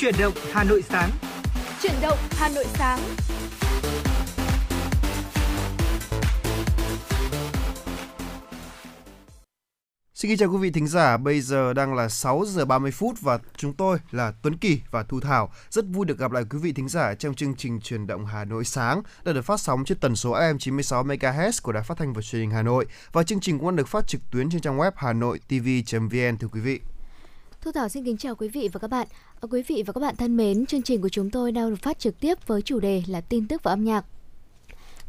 Chuyển động Hà Nội sáng. Chuyển động Hà Nội sáng. Xin chào quý vị thính giả, bây giờ đang là 6 giờ 30 phút và chúng tôi là Tuấn Kỳ và Thu Thảo. Rất vui được gặp lại quý vị thính giả trong chương trình truyền động Hà Nội sáng đã được phát sóng trên tần số AM 96 MHz của Đài Phát thanh và Truyền hình Hà Nội và chương trình cũng được phát trực tuyến trên trang web hanoitv.vn thưa quý vị. Thu Thảo xin kính chào quý vị và các bạn. À, quý vị và các bạn thân mến, chương trình của chúng tôi đang được phát trực tiếp với chủ đề là tin tức và âm nhạc.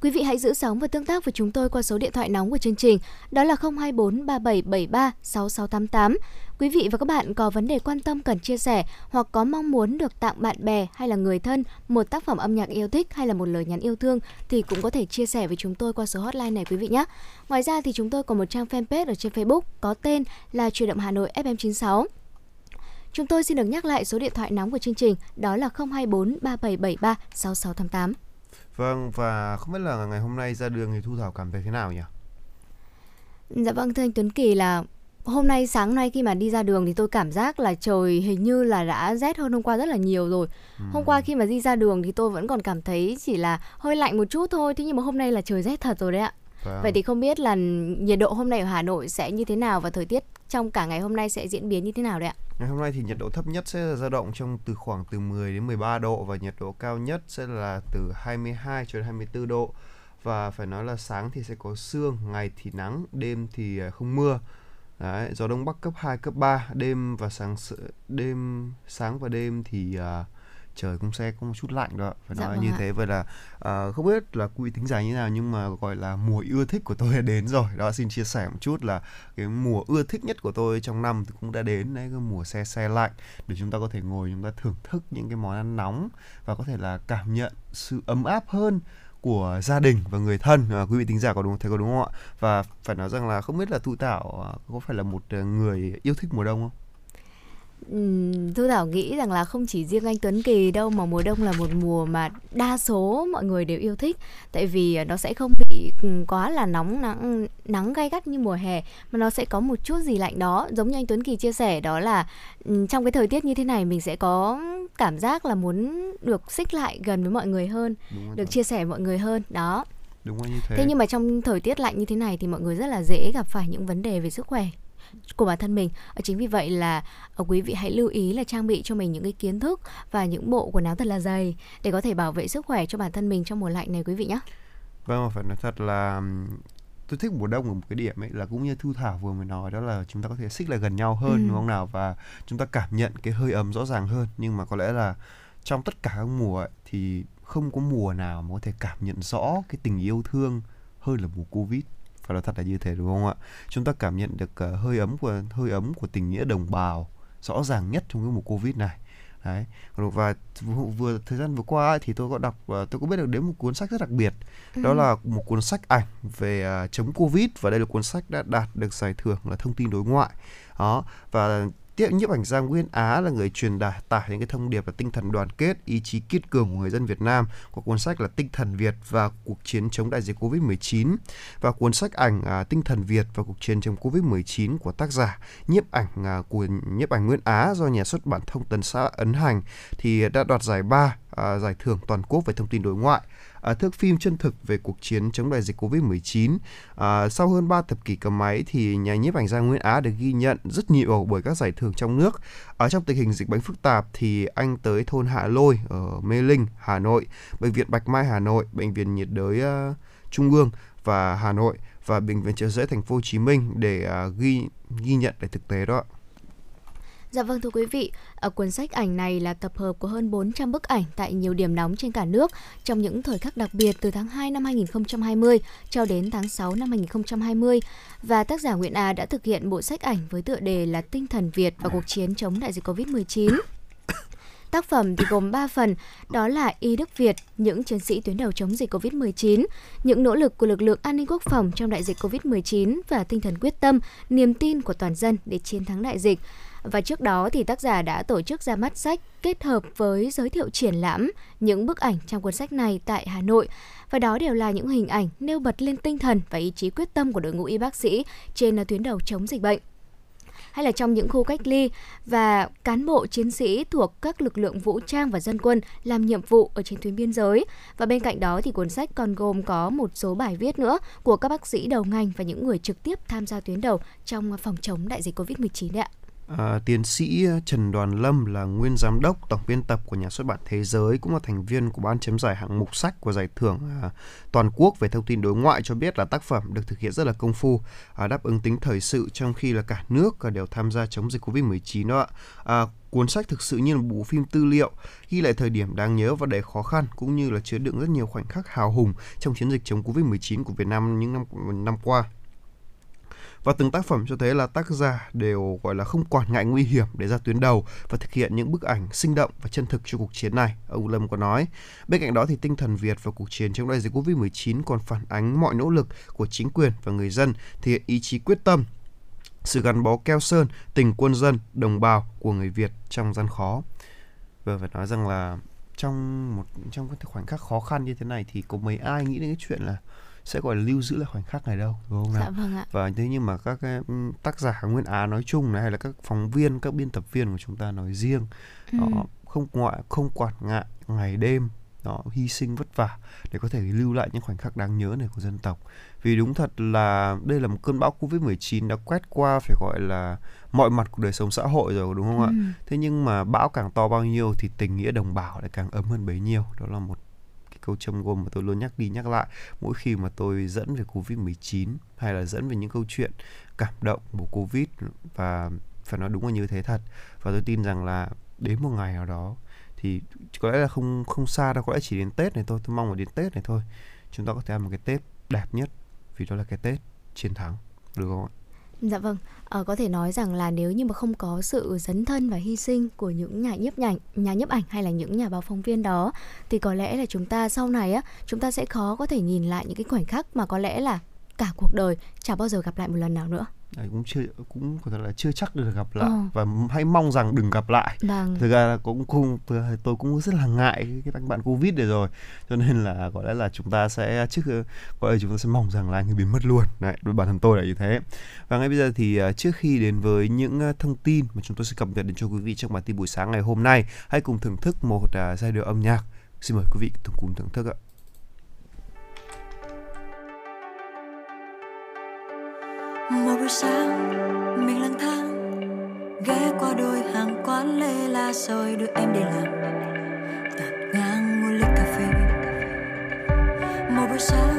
Quý vị hãy giữ sóng và tương tác với chúng tôi qua số điện thoại nóng của chương trình, đó là 024 3773 6688. Quý vị và các bạn có vấn đề quan tâm cần chia sẻ hoặc có mong muốn được tặng bạn bè hay là người thân một tác phẩm âm nhạc yêu thích hay là một lời nhắn yêu thương thì cũng có thể chia sẻ với chúng tôi qua số hotline này quý vị nhé. Ngoài ra thì chúng tôi có một trang fanpage ở trên Facebook có tên là Truyền động Hà Nội FM96. Chúng tôi xin được nhắc lại số điện thoại nóng của chương trình đó là 024 3773 6688. Vâng và không biết là ngày hôm nay ra đường thì Thu Thảo cảm thấy thế nào nhỉ? Dạ vâng thưa anh Tuấn Kỳ là hôm nay sáng nay khi mà đi ra đường thì tôi cảm giác là trời hình như là đã rét hơn hôm qua rất là nhiều rồi. Ừ. Hôm qua khi mà đi ra đường thì tôi vẫn còn cảm thấy chỉ là hơi lạnh một chút thôi, thế nhưng mà hôm nay là trời rét thật rồi đấy ạ. Vâng. Vậy thì không biết là nhiệt độ hôm nay ở Hà Nội sẽ như thế nào và thời tiết trong cả ngày hôm nay sẽ diễn biến như thế nào đấy ạ? Ngày hôm nay thì nhiệt độ thấp nhất sẽ là dao động trong từ khoảng từ 10 đến 13 độ và nhiệt độ cao nhất sẽ là từ 22 cho đến 24 độ. Và phải nói là sáng thì sẽ có sương, ngày thì nắng, đêm thì à, không mưa. Đấy, gió đông bắc cấp 2 cấp 3, đêm và sáng đêm sáng và đêm thì uh, trời cũng sẽ có một chút lạnh đó phải dạ nói vâng như ạ. thế. Vậy là uh, không biết là quý vị tính giải như nào nhưng mà gọi là mùa ưa thích của tôi đã đến rồi. Đó xin chia sẻ một chút là cái mùa ưa thích nhất của tôi trong năm thì cũng đã đến đấy cái mùa xe xe lạnh để chúng ta có thể ngồi chúng ta thưởng thức những cái món ăn nóng và có thể là cảm nhận sự ấm áp hơn của gia đình và người thân. À, quý vị tính giả có đúng thấy có đúng không ạ? Và phải nói rằng là không biết là thu thảo à, có phải là một à, người yêu thích mùa đông không Thu Thảo nghĩ rằng là không chỉ riêng anh Tuấn Kỳ đâu mà mùa đông là một mùa mà đa số mọi người đều yêu thích. Tại vì nó sẽ không bị quá là nóng nắng nắng gay gắt như mùa hè mà nó sẽ có một chút gì lạnh đó. Giống như anh Tuấn Kỳ chia sẻ đó là trong cái thời tiết như thế này mình sẽ có cảm giác là muốn được xích lại gần với mọi người hơn được chia sẻ mọi người hơn đó. Đúng như thế. Thế nhưng mà trong thời tiết lạnh như thế này thì mọi người rất là dễ gặp phải những vấn đề về sức khỏe của bản thân mình. Ờ, chính vì vậy là ờ, quý vị hãy lưu ý là trang bị cho mình những cái kiến thức và những bộ quần áo thật là dày để có thể bảo vệ sức khỏe cho bản thân mình trong mùa lạnh này quý vị nhé vâng phải nói thật là tôi thích mùa đông ở một cái điểm ấy là cũng như thu thảo vừa mới nói đó là chúng ta có thể xích lại gần nhau hơn ừ. đúng không nào? Và chúng ta cảm nhận cái hơi ấm rõ ràng hơn. Nhưng mà có lẽ là trong tất cả các mùa ấy, thì không có mùa nào mà có thể cảm nhận rõ cái tình yêu thương hơn là mùa covid phải nói thật là như thế đúng không ạ? Chúng ta cảm nhận được uh, hơi ấm của hơi ấm của tình nghĩa đồng bào rõ ràng nhất trong cái mùa covid này. Đấy. Và vừa, thời gian vừa qua thì tôi có đọc và tôi có biết được đến một cuốn sách rất đặc biệt. Ừ. đó là một cuốn sách ảnh về uh, chống covid. Và đây là cuốn sách đã đạt được giải thưởng là thông tin đối ngoại. Đó. Và tiếp nhiếp ảnh gia Nguyên Á là người truyền đạt tải những cái thông điệp là tinh thần đoàn kết, ý chí kiên cường của người dân Việt Nam của cuốn sách là Tinh thần Việt và cuộc chiến chống đại dịch Covid-19 và cuốn sách ảnh à, Tinh thần Việt và cuộc chiến chống Covid-19 của tác giả nhiếp ảnh à, của nhiếp ảnh Nguyên Á do nhà xuất bản Thông tấn xã Ấn Hành thì đã đoạt giải ba à, giải thưởng toàn quốc về thông tin đối ngoại à, thước phim chân thực về cuộc chiến chống đại dịch Covid-19. À, sau hơn 3 thập kỷ cầm máy thì nhà nhiếp ảnh gia Nguyễn Á được ghi nhận rất nhiều bởi các giải thưởng trong nước. Ở trong tình hình dịch bệnh phức tạp thì anh tới thôn Hạ Lôi ở Mê Linh, Hà Nội, bệnh viện Bạch Mai Hà Nội, bệnh viện nhiệt đới uh, Trung ương và Hà Nội và bệnh viện trợ giấy thành phố Hồ Chí Minh để uh, ghi ghi nhận về thực tế đó. Dạ vâng thưa quý vị, ở cuốn sách ảnh này là tập hợp của hơn 400 bức ảnh tại nhiều điểm nóng trên cả nước trong những thời khắc đặc biệt từ tháng 2 năm 2020 cho đến tháng 6 năm 2020 và tác giả Nguyễn Á đã thực hiện bộ sách ảnh với tựa đề là Tinh thần Việt và cuộc chiến chống đại dịch Covid-19. Tác phẩm thì gồm 3 phần, đó là Y Đức Việt, những chiến sĩ tuyến đầu chống dịch COVID-19, những nỗ lực của lực lượng an ninh quốc phòng trong đại dịch COVID-19 và tinh thần quyết tâm, niềm tin của toàn dân để chiến thắng đại dịch. Và trước đó thì tác giả đã tổ chức ra mắt sách kết hợp với giới thiệu triển lãm những bức ảnh trong cuốn sách này tại Hà Nội. Và đó đều là những hình ảnh nêu bật lên tinh thần và ý chí quyết tâm của đội ngũ y bác sĩ trên tuyến đầu chống dịch bệnh. hay là trong những khu cách ly và cán bộ chiến sĩ thuộc các lực lượng vũ trang và dân quân làm nhiệm vụ ở trên tuyến biên giới. Và bên cạnh đó thì cuốn sách còn gồm có một số bài viết nữa của các bác sĩ đầu ngành và những người trực tiếp tham gia tuyến đầu trong phòng chống đại dịch Covid-19 đấy ạ. À, tiến sĩ à, Trần Đoàn Lâm là nguyên giám đốc tổng biên tập của nhà xuất bản Thế giới cũng là thành viên của ban chấm giải hạng mục sách của giải thưởng à, toàn quốc về thông tin đối ngoại cho biết là tác phẩm được thực hiện rất là công phu, à, đáp ứng tính thời sự trong khi là cả nước à, đều tham gia chống dịch Covid-19 đó ạ. À, cuốn sách thực sự như là bộ phim tư liệu ghi lại thời điểm đáng nhớ và đầy khó khăn cũng như là chứa đựng rất nhiều khoảnh khắc hào hùng trong chiến dịch chống Covid-19 của Việt Nam những năm năm qua và từng tác phẩm cho thấy là tác giả đều gọi là không quản ngại nguy hiểm để ra tuyến đầu và thực hiện những bức ảnh sinh động và chân thực cho cuộc chiến này, ông Lâm có nói. Bên cạnh đó thì tinh thần Việt và cuộc chiến chống đại dịch Covid-19 còn phản ánh mọi nỗ lực của chính quyền và người dân thể hiện ý chí quyết tâm sự gắn bó keo sơn, tình quân dân, đồng bào của người Việt trong gian khó. Và phải nói rằng là trong một trong cái khoảnh khắc khó khăn như thế này thì có mấy ai nghĩ đến cái chuyện là sẽ gọi là lưu giữ lại khoảnh khắc này đâu đúng không nào? Dạ vâng ạ. Và thế nhưng mà các cái tác giả Nguyên Á nói chung này hay là các phóng viên, các biên tập viên của chúng ta nói riêng, ừ. họ không ngoại không quản ngại ngày đêm đó hy sinh vất vả để có thể lưu lại những khoảnh khắc đáng nhớ này của dân tộc vì đúng thật là đây là một cơn bão covid 19 đã quét qua phải gọi là mọi mặt của đời sống xã hội rồi đúng không ừ. ạ thế nhưng mà bão càng to bao nhiêu thì tình nghĩa đồng bào lại càng ấm hơn bấy nhiêu đó là một câu châm ngôn mà tôi luôn nhắc đi nhắc lại mỗi khi mà tôi dẫn về Covid-19 hay là dẫn về những câu chuyện cảm động của Covid và phải nói đúng là như thế thật và tôi tin rằng là đến một ngày nào đó thì có lẽ là không không xa đâu, có lẽ chỉ đến Tết này thôi, tôi mong là đến Tết này thôi, chúng ta có thể ăn một cái Tết đẹp nhất, vì đó là cái Tết chiến thắng, được không ạ? Dạ vâng, à, có thể nói rằng là nếu như mà không có sự dấn thân và hy sinh của những nhà nhiếp ảnh, nhà nhiếp ảnh hay là những nhà báo phóng viên đó thì có lẽ là chúng ta sau này á, chúng ta sẽ khó có thể nhìn lại những cái khoảnh khắc mà có lẽ là cả cuộc đời chả bao giờ gặp lại một lần nào nữa. Đấy, cũng chưa cũng có thể là chưa chắc được gặp lại ừ. và hãy mong rằng đừng gặp lại. Vâng. Thực ra là cũng không tôi cũng rất là ngại cái, cái bạn covid này rồi cho nên là có lẽ là chúng ta sẽ trước gọi là chúng ta sẽ mong rằng là anh biến mất luôn. Đấy, đối bản thân tôi là như thế. Và ngay bây giờ thì à, trước khi đến với những thông tin mà chúng tôi sẽ cập nhật đến cho quý vị trong bản tin buổi sáng ngày hôm nay, hãy cùng thưởng thức một giai điệu âm nhạc. Xin mời quý vị cùng thưởng thức ạ. Buổi sáng, mình lang thang, ghé qua đôi hàng quán lê la rồi đưa em đi làm. Tạt ngang mua ly cà phê. Một buổi sáng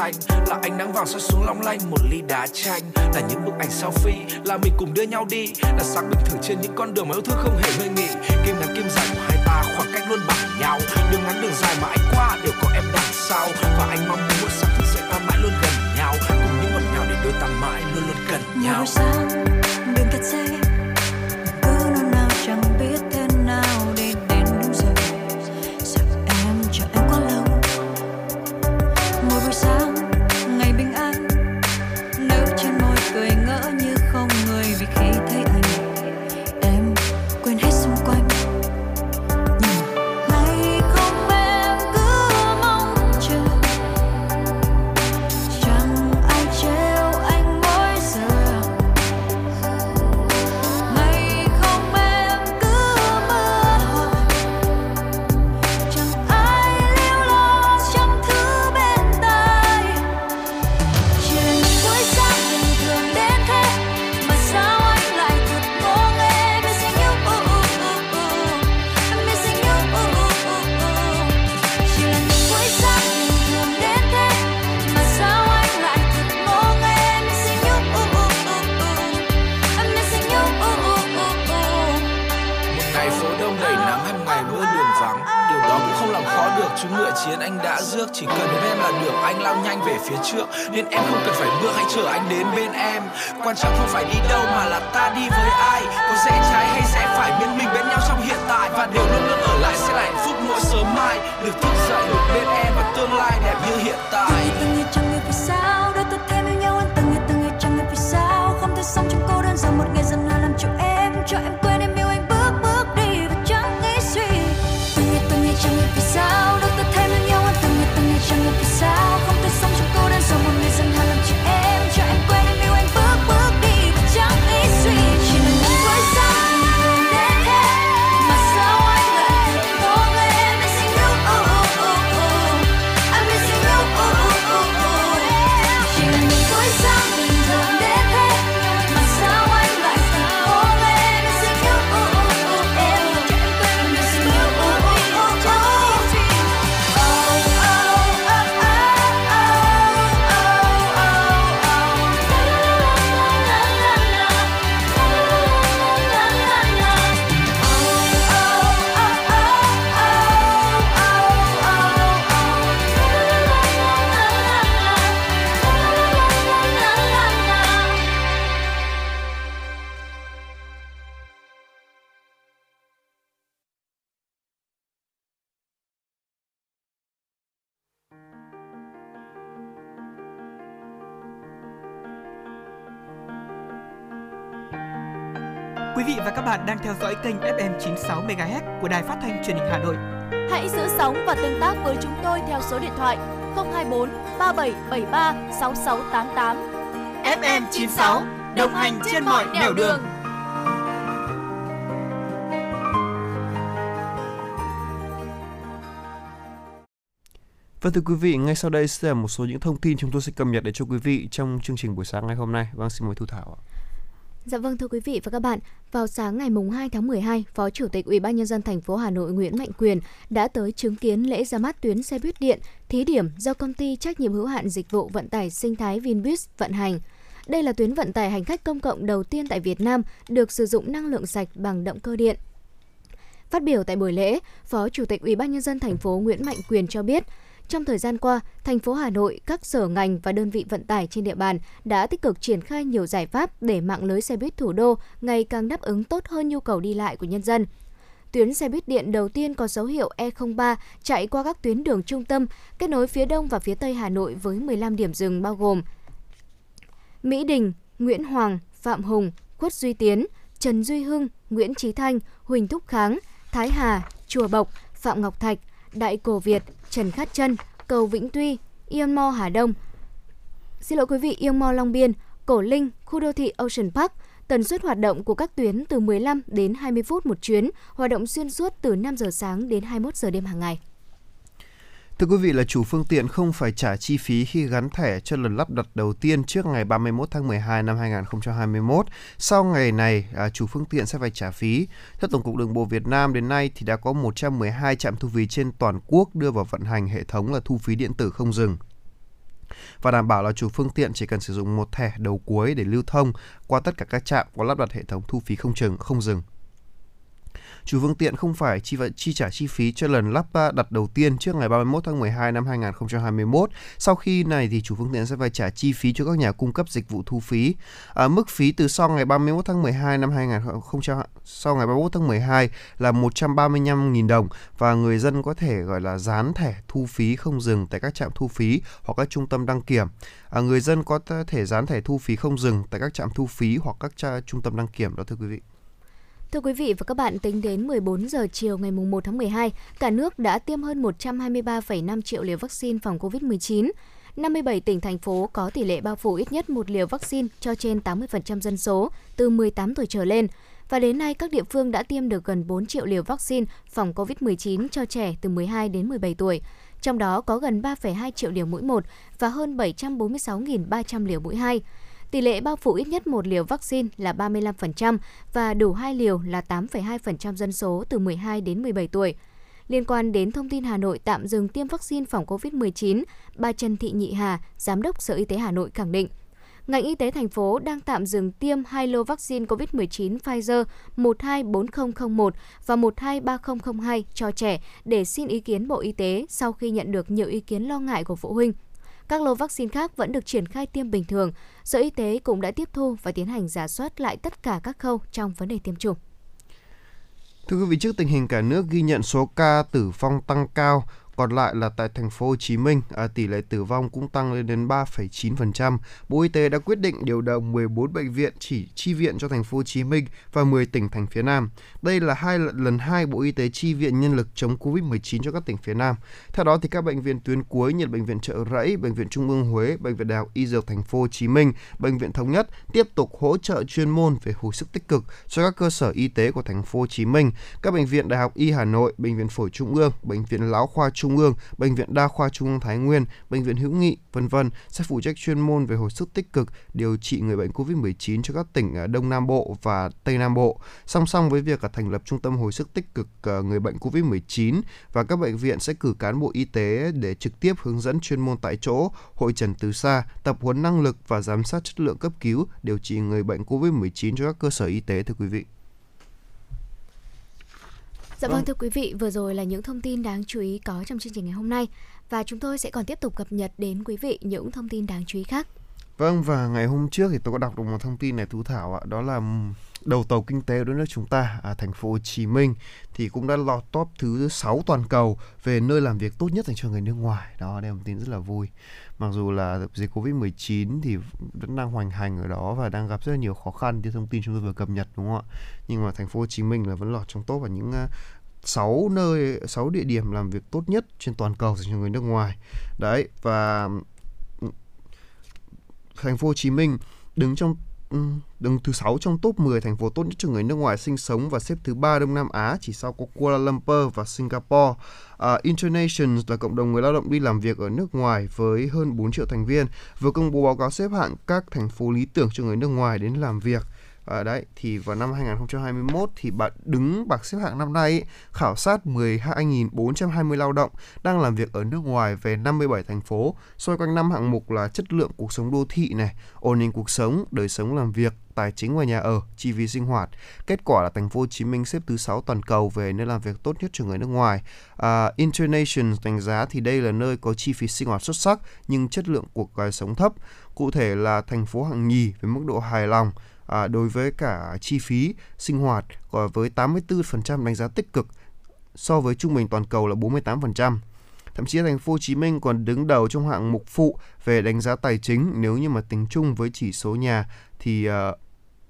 xanh. Là ánh nắng vàng soi xuống long lanh một ly đá chanh. Là những bức ảnh selfie là mình cùng đưa nhau đi. Là sáng bình thường trên những con đường mà yêu thương không hề ngơi nghỉ. Kim ngắn kim dài của hai ta khoảng cách luôn bằng nhau. Đường ngắn đường dài mà anh qua đều có em đằng sau. Và anh mong muốn một sáng thức dậy ta mãi luôn gần nhau. Cùng những ngọt ngào để đôi ta mãi luôn luôn gần nhau. buổi sáng đường thật xe cứ nôn nào chẳng biết thế nào để đài phát thanh truyền hình Hà Nội. Hãy giữ sóng và tương tác với chúng tôi theo số điện thoại 024 3773 6688. FM 96 đồng hành trên mọi nẻo đường. Vâng thưa quý vị, ngay sau đây sẽ là một số những thông tin chúng tôi sẽ cập nhật để cho quý vị trong chương trình buổi sáng ngày hôm nay. Vâng, xin mời Thu Thảo ạ. Dạ vâng thưa quý vị và các bạn, vào sáng ngày mùng 2 tháng 12, Phó Chủ tịch Ủy ban nhân dân thành phố Hà Nội Nguyễn Mạnh Quyền đã tới chứng kiến lễ ra mắt tuyến xe buýt điện thí điểm do công ty trách nhiệm hữu hạn dịch vụ vận tải sinh thái Vinbus vận hành. Đây là tuyến vận tải hành khách công cộng đầu tiên tại Việt Nam được sử dụng năng lượng sạch bằng động cơ điện. Phát biểu tại buổi lễ, Phó Chủ tịch Ủy ban nhân dân thành phố Nguyễn Mạnh Quyền cho biết, trong thời gian qua, thành phố Hà Nội, các sở ngành và đơn vị vận tải trên địa bàn đã tích cực triển khai nhiều giải pháp để mạng lưới xe buýt thủ đô ngày càng đáp ứng tốt hơn nhu cầu đi lại của nhân dân. Tuyến xe buýt điện đầu tiên có dấu hiệu E03 chạy qua các tuyến đường trung tâm, kết nối phía đông và phía tây Hà Nội với 15 điểm dừng bao gồm Mỹ Đình, Nguyễn Hoàng, Phạm Hùng, Khuất Duy Tiến, Trần Duy Hưng, Nguyễn Trí Thanh, Huỳnh Thúc Kháng, Thái Hà, Chùa Bộc, Phạm Ngọc Thạch, Đại Cổ Việt, Trần Khát Trân, Cầu Vĩnh Tuy, Ion Mall Hà Đông. Xin lỗi quý vị, Ion Mall Long Biên, Cổ Linh, khu đô thị Ocean Park. Tần suất hoạt động của các tuyến từ 15 đến 20 phút một chuyến, hoạt động xuyên suốt từ 5 giờ sáng đến 21 giờ đêm hàng ngày. Thưa quý vị là chủ phương tiện không phải trả chi phí khi gắn thẻ cho lần lắp đặt đầu tiên trước ngày 31 tháng 12 năm 2021. Sau ngày này, à, chủ phương tiện sẽ phải trả phí. Theo Tổng cục Đường bộ Việt Nam đến nay thì đã có 112 trạm thu phí trên toàn quốc đưa vào vận hành hệ thống là thu phí điện tử không dừng và đảm bảo là chủ phương tiện chỉ cần sử dụng một thẻ đầu cuối để lưu thông qua tất cả các trạm có lắp đặt hệ thống thu phí không dừng không dừng chủ phương tiện không phải chi, chi trả chi phí cho lần lắp đặt đầu tiên trước ngày 31 tháng 12 năm 2021. Sau khi này thì chủ phương tiện sẽ phải trả chi phí cho các nhà cung cấp dịch vụ thu phí. À, mức phí từ sau ngày 31 tháng 12 năm 2000 sau ngày 31 tháng 12 là 135.000 đồng và người dân có thể gọi là dán thẻ thu phí không dừng tại các trạm thu phí hoặc các trung tâm đăng kiểm. À, người dân có thể dán thẻ thu phí không dừng tại các trạm thu phí hoặc các trung tâm đăng kiểm đó thưa quý vị. Thưa quý vị và các bạn, tính đến 14 giờ chiều ngày 1 tháng 12, cả nước đã tiêm hơn 123,5 triệu liều vaccine phòng COVID-19. 57 tỉnh, thành phố có tỷ lệ bao phủ ít nhất một liều vaccine cho trên 80% dân số từ 18 tuổi trở lên. Và đến nay, các địa phương đã tiêm được gần 4 triệu liều vaccine phòng COVID-19 cho trẻ từ 12 đến 17 tuổi. Trong đó có gần 3,2 triệu liều mũi 1 và hơn 746.300 liều mũi 2. Tỷ lệ bao phủ ít nhất một liều vaccine là 35% và đủ hai liều là 8,2% dân số từ 12 đến 17 tuổi. Liên quan đến thông tin Hà Nội tạm dừng tiêm vaccine phòng COVID-19, bà Trần Thị Nhị Hà, Giám đốc Sở Y tế Hà Nội khẳng định, ngành y tế thành phố đang tạm dừng tiêm hai lô vaccine COVID-19 Pfizer 124001 và 123002 cho trẻ để xin ý kiến Bộ Y tế sau khi nhận được nhiều ý kiến lo ngại của phụ huynh. Các lô vaccine khác vẫn được triển khai tiêm bình thường. Sở Y tế cũng đã tiếp thu và tiến hành giả soát lại tất cả các khâu trong vấn đề tiêm chủng. Thưa quý vị, trước tình hình cả nước ghi nhận số ca tử vong tăng cao, còn lại là tại thành phố Hồ Chí Minh, à, tỷ lệ tử vong cũng tăng lên đến 3,9%. Bộ Y tế đã quyết định điều động 14 bệnh viện chỉ chi viện cho thành phố Hồ Chí Minh và 10 tỉnh thành phía Nam. Đây là hai lần hai Bộ Y tế chi viện nhân lực chống Covid-19 cho các tỉnh phía Nam. Theo đó thì các bệnh viện tuyến cuối như bệnh viện Trợ Rẫy, bệnh viện Trung ương Huế, bệnh viện Đại học Y Dược thành phố Hồ Chí Minh, bệnh viện Thống Nhất tiếp tục hỗ trợ chuyên môn về hồi sức tích cực cho các cơ sở y tế của thành phố Hồ Chí Minh. Các bệnh viện Đại học Y Hà Nội, bệnh viện Phổi Trung ương, bệnh viện Lão khoa Trung ương, bệnh viện Đa khoa Trung ương Thái Nguyên, bệnh viện Hữu Nghị, vân vân sẽ phụ trách chuyên môn về hồi sức tích cực điều trị người bệnh COVID-19 cho các tỉnh ở Đông Nam Bộ và Tây Nam Bộ. Song song với việc à, thành lập trung tâm hồi sức tích cực à, người bệnh COVID-19 và các bệnh viện sẽ cử cán bộ y tế để trực tiếp hướng dẫn chuyên môn tại chỗ, hội trần từ xa, tập huấn năng lực và giám sát chất lượng cấp cứu điều trị người bệnh COVID-19 cho các cơ sở y tế thưa quý vị. Dạ vâng thưa quý vị, vừa rồi là những thông tin đáng chú ý có trong chương trình ngày hôm nay và chúng tôi sẽ còn tiếp tục cập nhật đến quý vị những thông tin đáng chú ý khác. Vâng và ngày hôm trước thì tôi có đọc được một thông tin này Thú Thảo ạ, đó là đầu tàu kinh tế của nước chúng ta, à, thành phố Hồ Chí Minh thì cũng đã lọt top thứ 6 toàn cầu về nơi làm việc tốt nhất dành cho người nước ngoài. Đó, đây là một tin rất là vui. Mặc dù là dịch Covid-19 thì vẫn đang hoành hành ở đó và đang gặp rất là nhiều khó khăn như thông tin chúng tôi vừa cập nhật, đúng không ạ? Nhưng mà thành phố Hồ Chí Minh là vẫn lọt trong top và những ờ, 6 nơi 6 địa điểm làm việc tốt nhất trên toàn cầu dành cho người nước ngoài. Đấy, và ừ, thành phố Hồ Chí Minh đứng trong Ừ, đứng thứ 6 trong top 10 thành phố tốt nhất cho người nước ngoài sinh sống và xếp thứ ba Đông Nam Á chỉ sau có Kuala Lumpur và Singapore. Uh, Internations là cộng đồng người lao động đi làm việc ở nước ngoài với hơn 4 triệu thành viên vừa công bố báo cáo xếp hạng các thành phố lý tưởng cho người nước ngoài đến làm việc À, đấy thì vào năm 2021 thì bạn đứng bảng xếp hạng năm nay khảo sát 12.420 lao động đang làm việc ở nước ngoài về 57 thành phố xoay quanh năm hạng mục là chất lượng cuộc sống đô thị này, ổn định cuộc sống, đời sống làm việc, tài chính và nhà ở, chi phí sinh hoạt. Kết quả là thành phố Hồ Chí Minh xếp thứ 6 toàn cầu về nơi làm việc tốt nhất cho người nước ngoài. À, International đánh giá thì đây là nơi có chi phí sinh hoạt xuất sắc nhưng chất lượng cuộc sống thấp. Cụ thể là thành phố hạng nhì với mức độ hài lòng à, đối với cả chi phí sinh hoạt với 84% đánh giá tích cực so với trung bình toàn cầu là 48%. Thậm chí thành phố Hồ Chí Minh còn đứng đầu trong hạng mục phụ về đánh giá tài chính nếu như mà tính chung với chỉ số nhà thì à,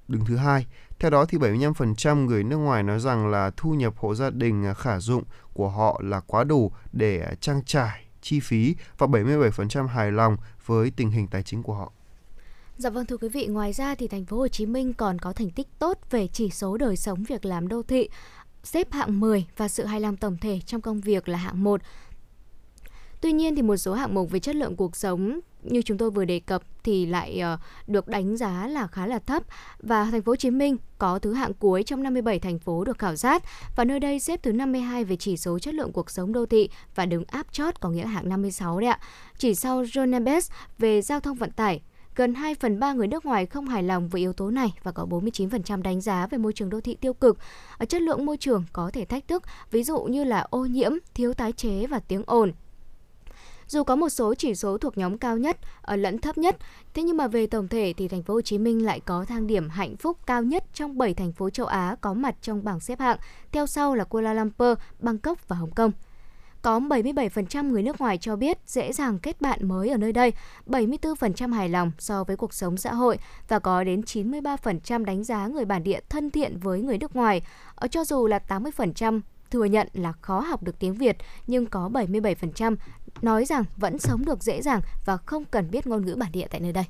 đứng thứ hai. Theo đó thì 75% người nước ngoài nói rằng là thu nhập hộ gia đình à, khả dụng của họ là quá đủ để trang trải chi phí và 77% hài lòng với tình hình tài chính của họ. Dạ vâng thưa quý vị, ngoài ra thì thành phố Hồ Chí Minh còn có thành tích tốt về chỉ số đời sống việc làm đô thị, xếp hạng 10 và sự hài lòng tổng thể trong công việc là hạng 1. Tuy nhiên thì một số hạng mục về chất lượng cuộc sống như chúng tôi vừa đề cập thì lại ờ, được đánh giá là khá là thấp và thành phố Hồ Chí Minh có thứ hạng cuối trong 57 thành phố được khảo sát và nơi đây xếp thứ 52 về chỉ số chất lượng cuộc sống đô thị và đứng áp chót có nghĩa là hạng 56 đấy ạ. Chỉ sau Johannesburg về giao thông vận tải Gần 2 phần 3 người nước ngoài không hài lòng với yếu tố này và có 49% đánh giá về môi trường đô thị tiêu cực. Ở chất lượng môi trường có thể thách thức, ví dụ như là ô nhiễm, thiếu tái chế và tiếng ồn. Dù có một số chỉ số thuộc nhóm cao nhất ở lẫn thấp nhất, thế nhưng mà về tổng thể thì thành phố Hồ Chí Minh lại có thang điểm hạnh phúc cao nhất trong 7 thành phố châu Á có mặt trong bảng xếp hạng, theo sau là Kuala Lumpur, Bangkok và Hồng Kông. Có 77% người nước ngoài cho biết dễ dàng kết bạn mới ở nơi đây, 74% hài lòng so với cuộc sống xã hội và có đến 93% đánh giá người bản địa thân thiện với người nước ngoài. Ở cho dù là 80% thừa nhận là khó học được tiếng Việt, nhưng có 77% nói rằng vẫn sống được dễ dàng và không cần biết ngôn ngữ bản địa tại nơi đây.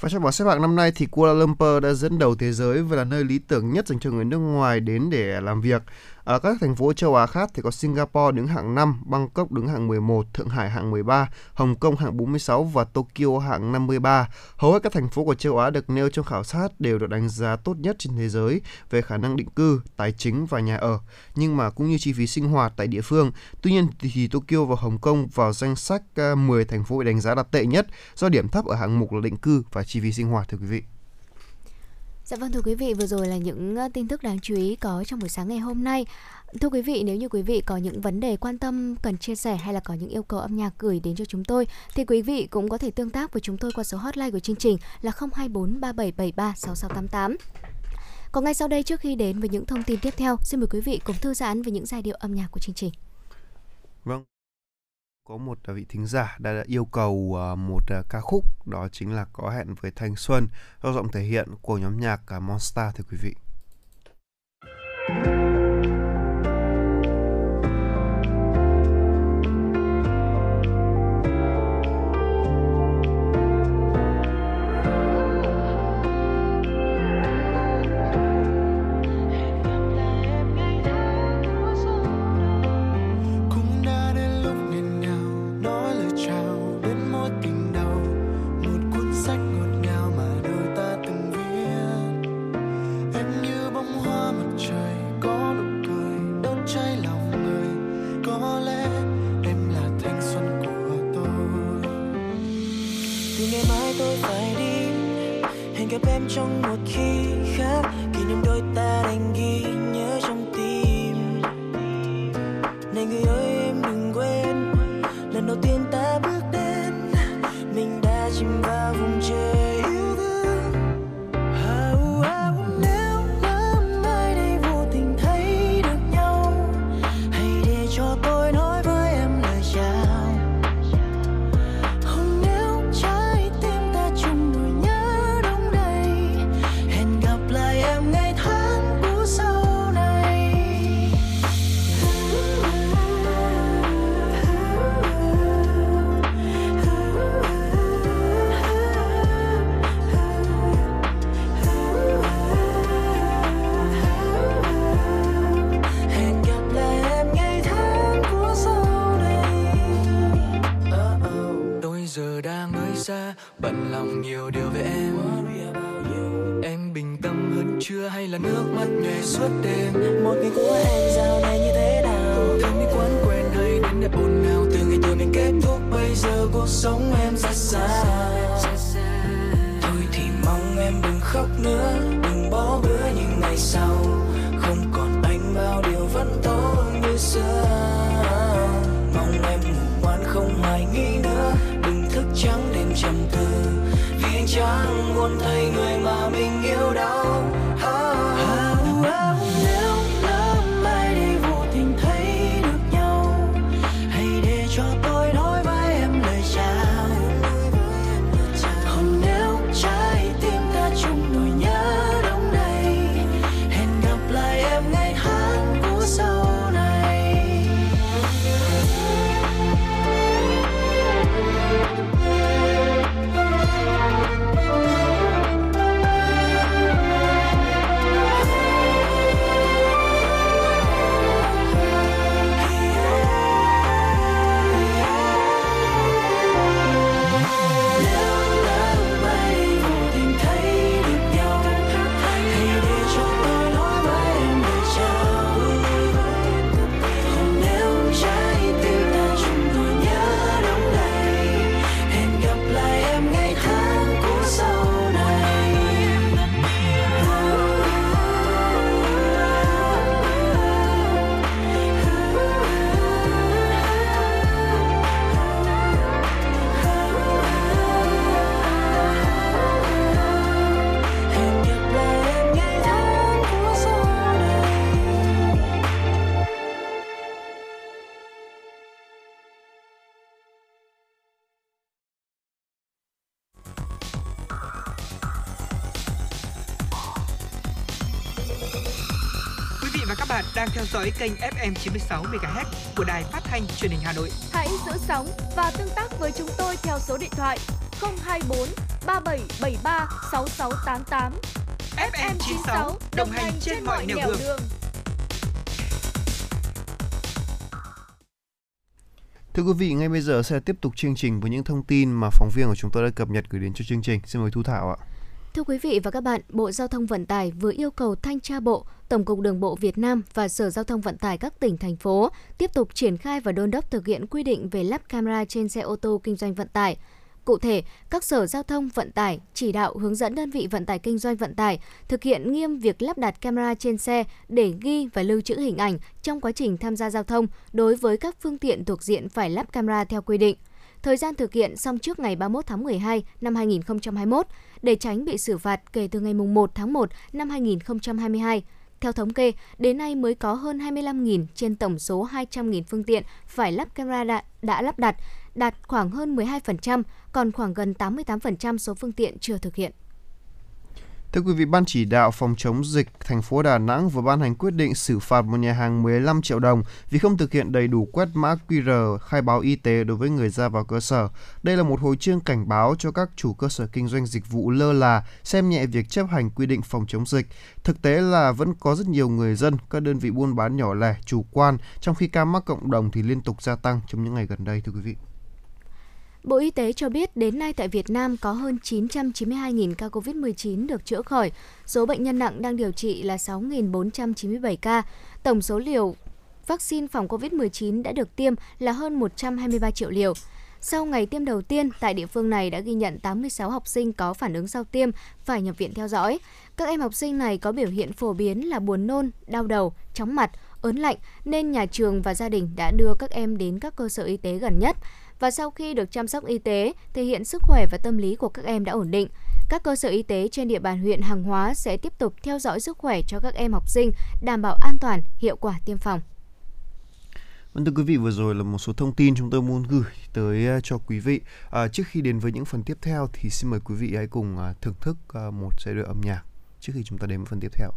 Và trong bảng xếp hạng năm nay thì Kuala Lumpur đã dẫn đầu thế giới và là nơi lý tưởng nhất dành cho người nước ngoài đến để làm việc. Ở các thành phố châu Á khác thì có Singapore đứng hạng 5, Bangkok đứng hạng 11, Thượng Hải hạng 13, Hồng Kông hạng 46 và Tokyo hạng 53. Hầu hết các thành phố của châu Á được nêu trong khảo sát đều được đánh giá tốt nhất trên thế giới về khả năng định cư, tài chính và nhà ở, nhưng mà cũng như chi phí sinh hoạt tại địa phương. Tuy nhiên thì Tokyo và Hồng Kông vào danh sách à, 10 thành phố bị đánh giá là tệ nhất do điểm thấp ở hạng mục là định cư và chi phí sinh hoạt thưa quý vị. Dạ vâng thưa quý vị, vừa rồi là những tin tức đáng chú ý có trong buổi sáng ngày hôm nay. Thưa quý vị, nếu như quý vị có những vấn đề quan tâm cần chia sẻ hay là có những yêu cầu âm nhạc gửi đến cho chúng tôi thì quý vị cũng có thể tương tác với chúng tôi qua số hotline của chương trình là 024 3773 6688. Còn ngay sau đây trước khi đến với những thông tin tiếp theo, xin mời quý vị cùng thư giãn với những giai điệu âm nhạc của chương trình. Vâng. Có một à, vị thính giả đã yêu cầu à, một à, ca khúc, đó chính là có hẹn với Thanh Xuân, do giọng thể hiện của nhóm nhạc Monster, thưa quý vị. và các bạn đang theo dõi kênh FM 96 MHz của đài phát thanh truyền hình Hà Nội. Hãy giữ sóng và tương tác với chúng tôi theo số điện thoại 024 3773 6688. FM 96 đồng, đồng hành trên, trên mọi nẻo đường. đường. Thưa quý vị, ngay bây giờ sẽ tiếp tục chương trình với những thông tin mà phóng viên của chúng tôi đã cập nhật gửi đến cho chương trình. Xin mời Thu Thảo ạ. Thưa quý vị và các bạn, Bộ Giao thông Vận tải vừa yêu cầu Thanh tra Bộ, Tổng cục Đường bộ Việt Nam và Sở Giao thông Vận tải các tỉnh, thành phố tiếp tục triển khai và đôn đốc thực hiện quy định về lắp camera trên xe ô tô kinh doanh vận tải. Cụ thể, các sở giao thông vận tải chỉ đạo hướng dẫn đơn vị vận tải kinh doanh vận tải thực hiện nghiêm việc lắp đặt camera trên xe để ghi và lưu trữ hình ảnh trong quá trình tham gia giao thông đối với các phương tiện thuộc diện phải lắp camera theo quy định. Thời gian thực hiện xong trước ngày 31 tháng 12 năm 2021 để tránh bị xử phạt kể từ ngày 1 tháng 1 năm 2022. Theo thống kê, đến nay mới có hơn 25.000 trên tổng số 200.000 phương tiện phải lắp camera đã, đã lắp đặt, đạt khoảng hơn 12%, còn khoảng gần 88% số phương tiện chưa thực hiện. Thưa quý vị, Ban chỉ đạo phòng chống dịch thành phố Đà Nẵng vừa ban hành quyết định xử phạt một nhà hàng 15 triệu đồng vì không thực hiện đầy đủ quét mã QR khai báo y tế đối với người ra vào cơ sở. Đây là một hồi chương cảnh báo cho các chủ cơ sở kinh doanh dịch vụ lơ là, xem nhẹ việc chấp hành quy định phòng chống dịch. Thực tế là vẫn có rất nhiều người dân, các đơn vị buôn bán nhỏ lẻ, chủ quan, trong khi ca mắc cộng đồng thì liên tục gia tăng trong những ngày gần đây thưa quý vị. Bộ Y tế cho biết đến nay tại Việt Nam có hơn 992.000 ca COVID-19 được chữa khỏi, số bệnh nhân nặng đang điều trị là 6.497 ca, tổng số liều vaccine phòng COVID-19 đã được tiêm là hơn 123 triệu liều. Sau ngày tiêm đầu tiên, tại địa phương này đã ghi nhận 86 học sinh có phản ứng sau tiêm phải nhập viện theo dõi. Các em học sinh này có biểu hiện phổ biến là buồn nôn, đau đầu, chóng mặt, ớn lạnh nên nhà trường và gia đình đã đưa các em đến các cơ sở y tế gần nhất và sau khi được chăm sóc y tế, thể hiện sức khỏe và tâm lý của các em đã ổn định. Các cơ sở y tế trên địa bàn huyện Hàng Hóa sẽ tiếp tục theo dõi sức khỏe cho các em học sinh, đảm bảo an toàn, hiệu quả tiêm phòng. Vâng thưa quý vị vừa rồi là một số thông tin chúng tôi muốn gửi tới à, cho quý vị. À, trước khi đến với những phần tiếp theo thì xin mời quý vị hãy cùng à, thưởng thức à, một giai đoạn âm nhạc trước khi chúng ta đến với phần tiếp theo.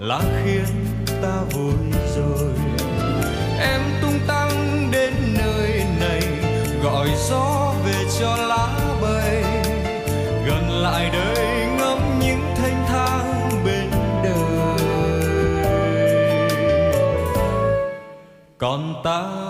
là khiến ta vui rồi. Em tung tăng đến nơi này, gọi gió về cho lá bay. Gần lại đây ngắm những thanh thang bên đời. Còn ta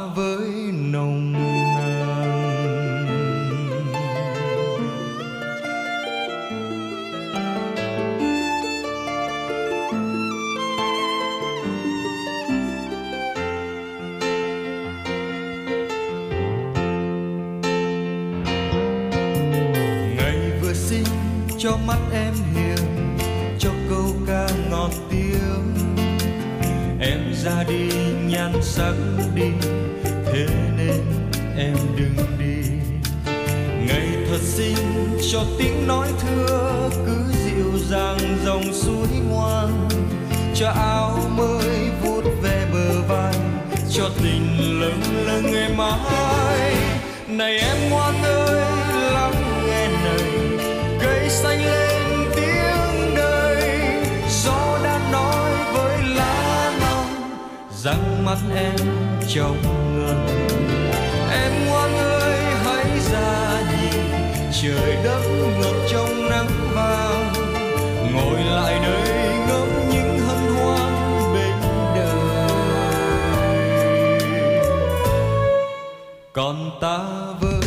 cho tiếng nói thưa, cứ dịu dàng dòng suối ngoan. Cho áo mới vuốt về bờ vai, cho tình lâng lâng ngày mai. Này em ngoan ơi, lắng nghe này cây xanh lên tiếng đời. Gió đã nói với lá non rằng mắt em trong ngần. Em ngoan ơi, hãy ra nhà trời đất ngập trong nắng vàng. Ngồi lại đây ngắm những hân hoan bên đời. Còn ta vơi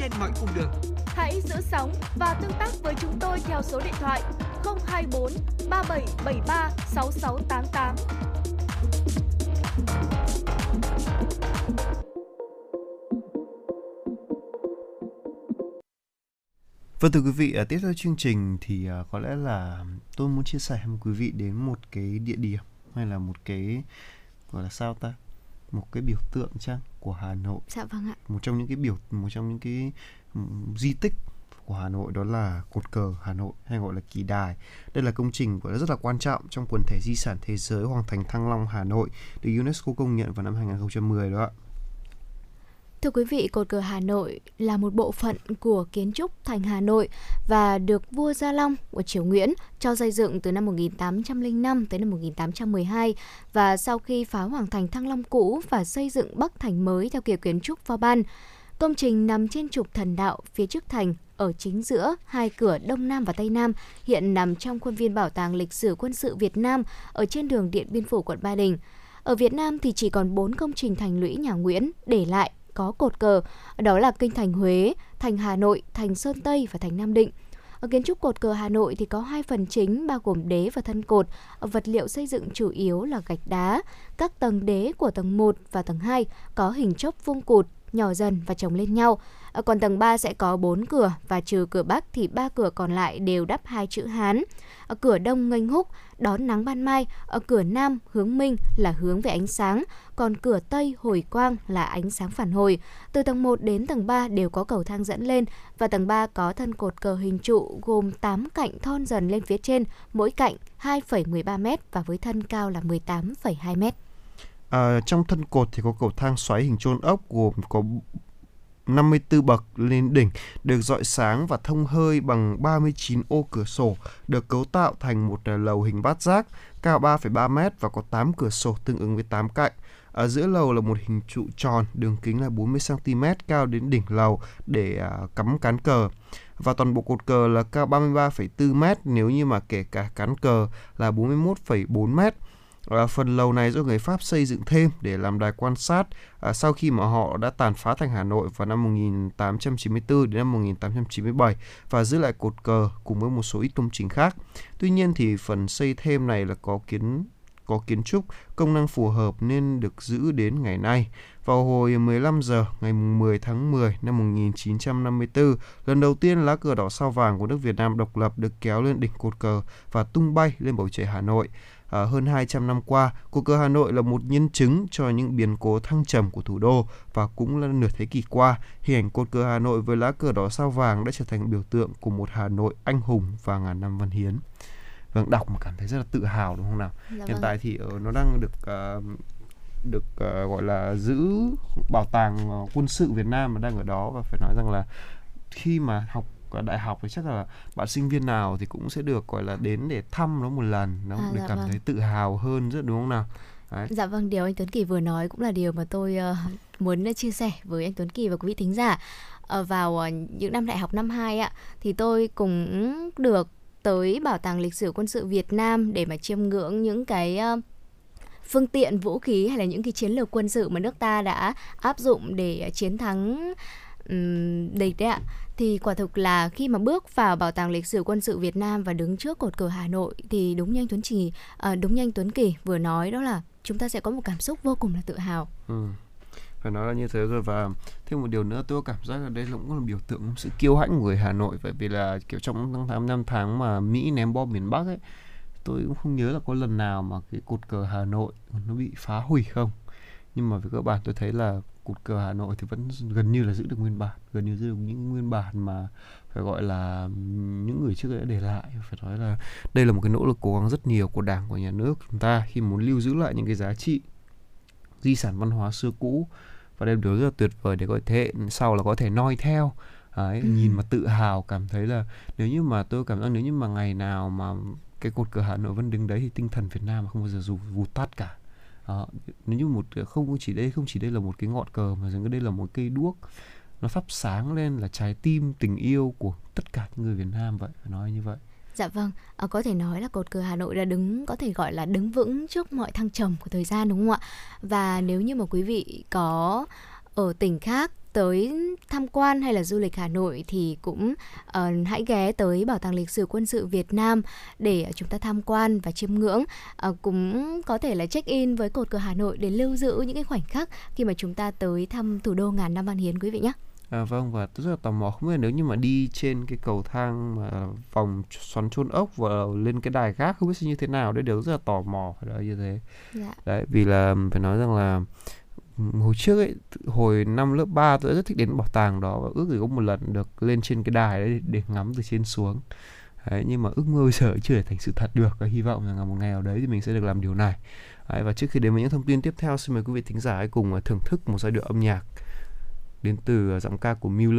trên mọi cung đường. Hãy giữ sóng và tương tác với chúng tôi theo số điện thoại 024 3773 6688. Vâng thưa quý vị, à, tiếp theo chương trình thì à, có lẽ là tôi muốn chia sẻ với quý vị đến một cái địa điểm hay là một cái gọi là sao ta? Một cái biểu tượng chăng của Hà Nội. Dạ vâng ạ. Một trong những cái biểu một trong những cái ừm, di tích của Hà Nội đó là cột cờ Hà Nội hay gọi là kỳ đài. Đây là công trình là rất là quan trọng trong quần thể di sản thế giới Hoàng thành Thăng Long Hà Nội được UNESCO công nhận vào năm 2010 đó ạ. Thưa quý vị, cột cờ Hà Nội là một bộ phận của kiến trúc thành Hà Nội và được vua Gia Long của Triều Nguyễn cho xây dựng từ năm 1805 tới năm 1812 và sau khi phá Hoàng thành Thăng Long cũ và xây dựng Bắc thành mới theo kiểu kiến trúc pho Ban. Công trình nằm trên trục thần đạo phía trước thành ở chính giữa hai cửa Đông Nam và Tây Nam, hiện nằm trong khuôn viên Bảo tàng Lịch sử Quân sự Việt Nam ở trên đường Điện Biên Phủ, quận Ba Đình. Ở Việt Nam thì chỉ còn 4 công trình thành lũy nhà Nguyễn để lại có cột cờ, đó là kinh thành Huế, thành Hà Nội, thành Sơn Tây và thành Nam Định. Ở kiến trúc cột cờ Hà Nội thì có hai phần chính bao gồm đế và thân cột. Vật liệu xây dựng chủ yếu là gạch đá. Các tầng đế của tầng 1 và tầng 2 có hình chóp vuông cụt, nhỏ dần và chồng lên nhau. Còn tầng 3 sẽ có 4 cửa và trừ cửa Bắc thì ba cửa còn lại đều đắp hai chữ Hán. Cửa Đông nghênh húc, đón nắng ban mai, ở cửa Nam hướng minh là hướng về ánh sáng, còn cửa Tây hồi quang là ánh sáng phản hồi. Từ tầng 1 đến tầng 3 đều có cầu thang dẫn lên và tầng 3 có thân cột cờ hình trụ gồm 8 cạnh thon dần lên phía trên, mỗi cạnh 2,13 m và với thân cao là 18,2 m. À, trong thân cột thì có cầu thang xoáy hình chôn ốc gồm có 54 bậc lên đỉnh được dọi sáng và thông hơi bằng 39 ô cửa sổ được cấu tạo thành một à, lầu hình bát giác cao 3,3 m và có 8 cửa sổ tương ứng với 8 cạnh. Ở giữa lầu là một hình trụ tròn đường kính là 40 cm cao đến đỉnh lầu để à, cắm cán cờ và toàn bộ cột cờ là cao 33,4 m nếu như mà kể cả cán cờ là 41,4 m. À, phần lầu này do người Pháp xây dựng thêm để làm đài quan sát à, sau khi mà họ đã tàn phá thành Hà Nội vào năm 1894 đến năm 1897 và giữ lại cột cờ cùng với một số ít công trình khác. Tuy nhiên thì phần xây thêm này là có kiến có kiến trúc công năng phù hợp nên được giữ đến ngày nay. Vào hồi 15 giờ ngày 10 tháng 10 năm 1954, lần đầu tiên lá cờ đỏ sao vàng của nước Việt Nam độc lập được kéo lên đỉnh cột cờ và tung bay lên bầu trời Hà Nội. À, hơn 200 năm qua, cột cờ Hà Nội là một nhân chứng cho những biến cố thăng trầm của thủ đô và cũng là nửa thế kỷ qua, hình ảnh cột cờ Hà Nội với lá cờ đỏ sao vàng đã trở thành biểu tượng của một Hà Nội anh hùng và ngàn năm văn hiến. Vâng, đọc mà cảm thấy rất là tự hào đúng không nào? Dạ Hiện vâng. tại thì ở nó đang được ờ, được ờ, gọi là giữ bảo tàng ờ, quân sự Việt Nam mà đang ở đó và phải nói rằng là khi mà học ở đại học thì chắc là bạn sinh viên nào thì cũng sẽ được gọi là đến để thăm nó một lần nó À, để dạ cảm vâng. thấy tự hào hơn rất đúng không nào? Đấy. Dạ vâng, điều anh Tuấn Kỳ vừa nói cũng là điều mà tôi ờ, muốn chia sẻ với anh Tuấn Kỳ và quý vị thính giả. Vào những năm đại học năm 2 ạ thì tôi cũng được tới Bảo tàng Lịch sử Quân sự Việt Nam để mà chiêm ngưỡng những cái ờ, phương tiện vũ khí hay là những cái chiến lược quân sự mà nước ta đã áp dụng để chiến thắng um, địch đấy ạ thì quả thực là khi mà bước vào bảo tàng lịch sử quân sự Việt Nam và đứng trước cột cờ Hà Nội thì đúng như anh Tuấn Trì uh, đúng như anh Tuấn Kỳ vừa nói đó là chúng ta sẽ có một cảm xúc vô cùng là tự hào. Ừ phải nói là như thế rồi. Và thêm một điều nữa, tôi cảm giác là đây cũng là biểu tượng sự kiêu hãnh của người Hà Nội. Bởi vì là, kiểu, trong tháng 8 năm tháng mà Mỹ ném bom miền Bắc ấy, tôi cũng không nhớ là có lần nào mà cái cột cờ Hà Nội nó bị phá hủy không. Nhưng mà với các bạn tôi thấy là cột cờ Hà Nội thì vẫn gần như là giữ được nguyên bản, gần như giữ được những nguyên bản mà phải gọi là những người trước đã để lại. Phải nói là đây là một cái nỗ lực cố gắng rất nhiều của đảng, của nhà nước chúng ta khi muốn lưu giữ lại những cái giá trị di sản văn hóa xưa cũ và đây là điều rất là tuyệt vời để có thể sau là có thể noi theo Đấy, ừ. nhìn mà tự hào cảm thấy là nếu như mà tôi cảm giác nếu như mà ngày nào mà cái cột cờ Hà Nội vẫn đứng đấy thì tinh thần Việt Nam không bao giờ dù vụt tắt cả đó. nếu như một không chỉ đây không chỉ đây là một cái ngọn cờ mà rằng đây là một cây đuốc nó thắp sáng lên là trái tim tình yêu của tất cả những người Việt Nam vậy phải nói như vậy Dạ vâng, à, có thể nói là cột cờ Hà Nội đã đứng có thể gọi là đứng vững trước mọi thăng trầm của thời gian đúng không ạ? Và nếu như mà quý vị có ở tỉnh khác tới tham quan hay là du lịch Hà Nội thì cũng uh, hãy ghé tới Bảo tàng lịch sử quân sự Việt Nam để ờ, chúng ta tham quan và chiêm ngưỡng. Uh, cũng có thể là check in với cột cờ Hà Nội để lưu giữ những cái khoảnh khắc khi mà chúng ta tới thăm thủ đô ngàn năm văn hiến quý vị nhé. À, vâng và tôi rất là tò mò không biết nếu như mà đi trên cái cầu thang mà vòng xoắn chôn ốc và lên cái đài gác không biết sẽ như thế nào đấy đều rất là tò mò phải nói như thế. Dạ. đấy vì là phải nói rằng là hồi trước ấy hồi năm lớp 3 tôi rất thích đến bảo tàng đó và ước gì có một lần được lên trên cái đài đấy để ngắm từ trên xuống. Đấy, nhưng mà ước mơ bây giờ chưa thể thành sự thật được và hy vọng rằng là một ngày nào đấy thì mình sẽ được làm điều này. Đấy, và trước khi đến với những thông tin tiếp theo xin mời quý vị thính giả hãy cùng thưởng thức một giai điệu âm nhạc đến từ giọng ca của Miu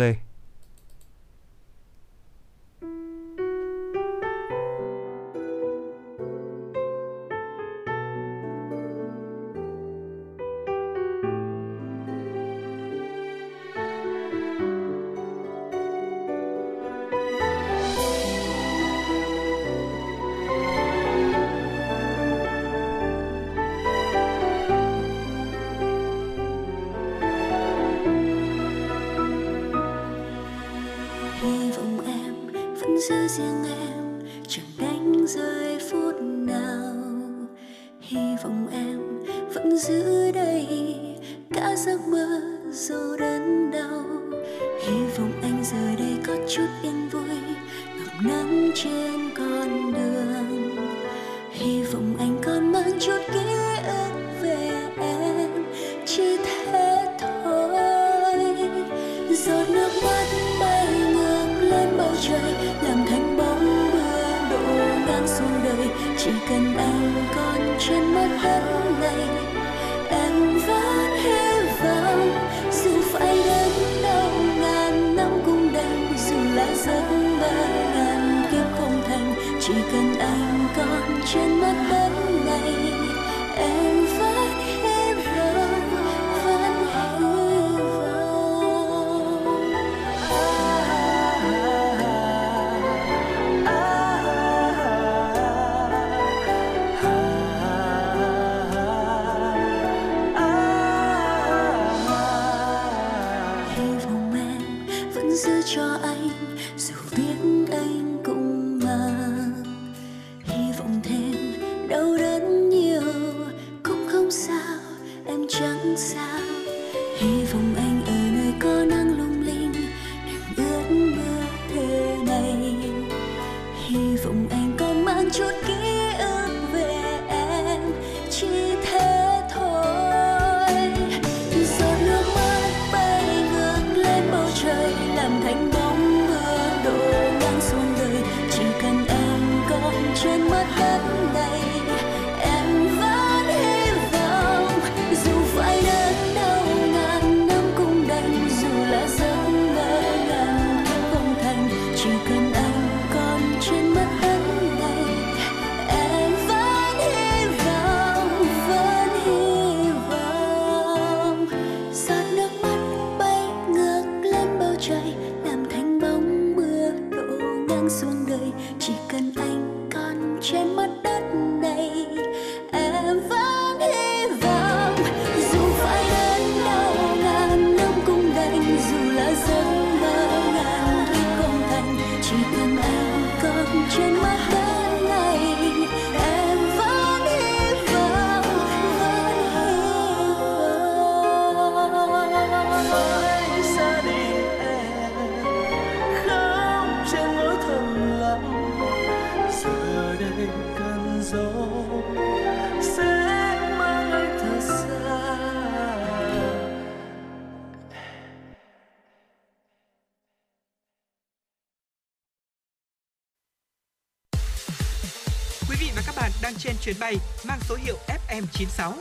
FM96.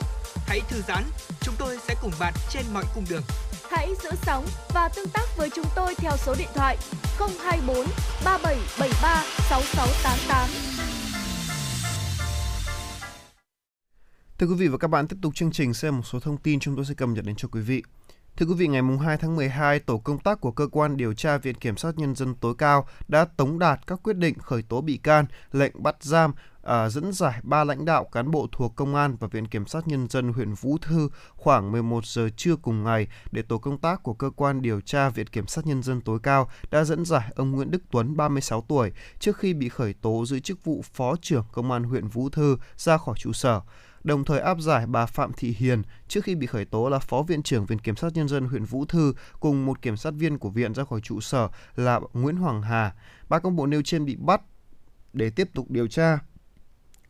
Hãy thư giãn, chúng tôi sẽ cùng bạn trên mọi cung đường. Hãy giữ sóng và tương tác với chúng tôi theo số điện thoại 024 3773 6688. Thưa quý vị và các bạn, tiếp tục chương trình xem một số thông tin chúng tôi sẽ cập nhật đến cho quý vị. Thưa quý vị, ngày 2 tháng 12, tổ công tác của cơ quan điều tra Viện Kiểm sát Nhân dân tối cao đã tống đạt các quyết định khởi tố bị can, lệnh bắt giam, à, dẫn giải ba lãnh đạo cán bộ thuộc Công an và Viện Kiểm sát Nhân dân huyện Vũ Thư khoảng 11 giờ trưa cùng ngày để tổ công tác của cơ quan điều tra Viện Kiểm sát Nhân dân tối cao đã dẫn giải ông Nguyễn Đức Tuấn, 36 tuổi, trước khi bị khởi tố giữ chức vụ Phó trưởng Công an huyện Vũ Thư ra khỏi trụ sở đồng thời áp giải bà Phạm Thị Hiền trước khi bị khởi tố là Phó Viện trưởng Viện Kiểm sát Nhân dân huyện Vũ Thư cùng một kiểm sát viên của viện ra khỏi trụ sở là Nguyễn Hoàng Hà. Ba công bộ nêu trên bị bắt để tiếp tục điều tra,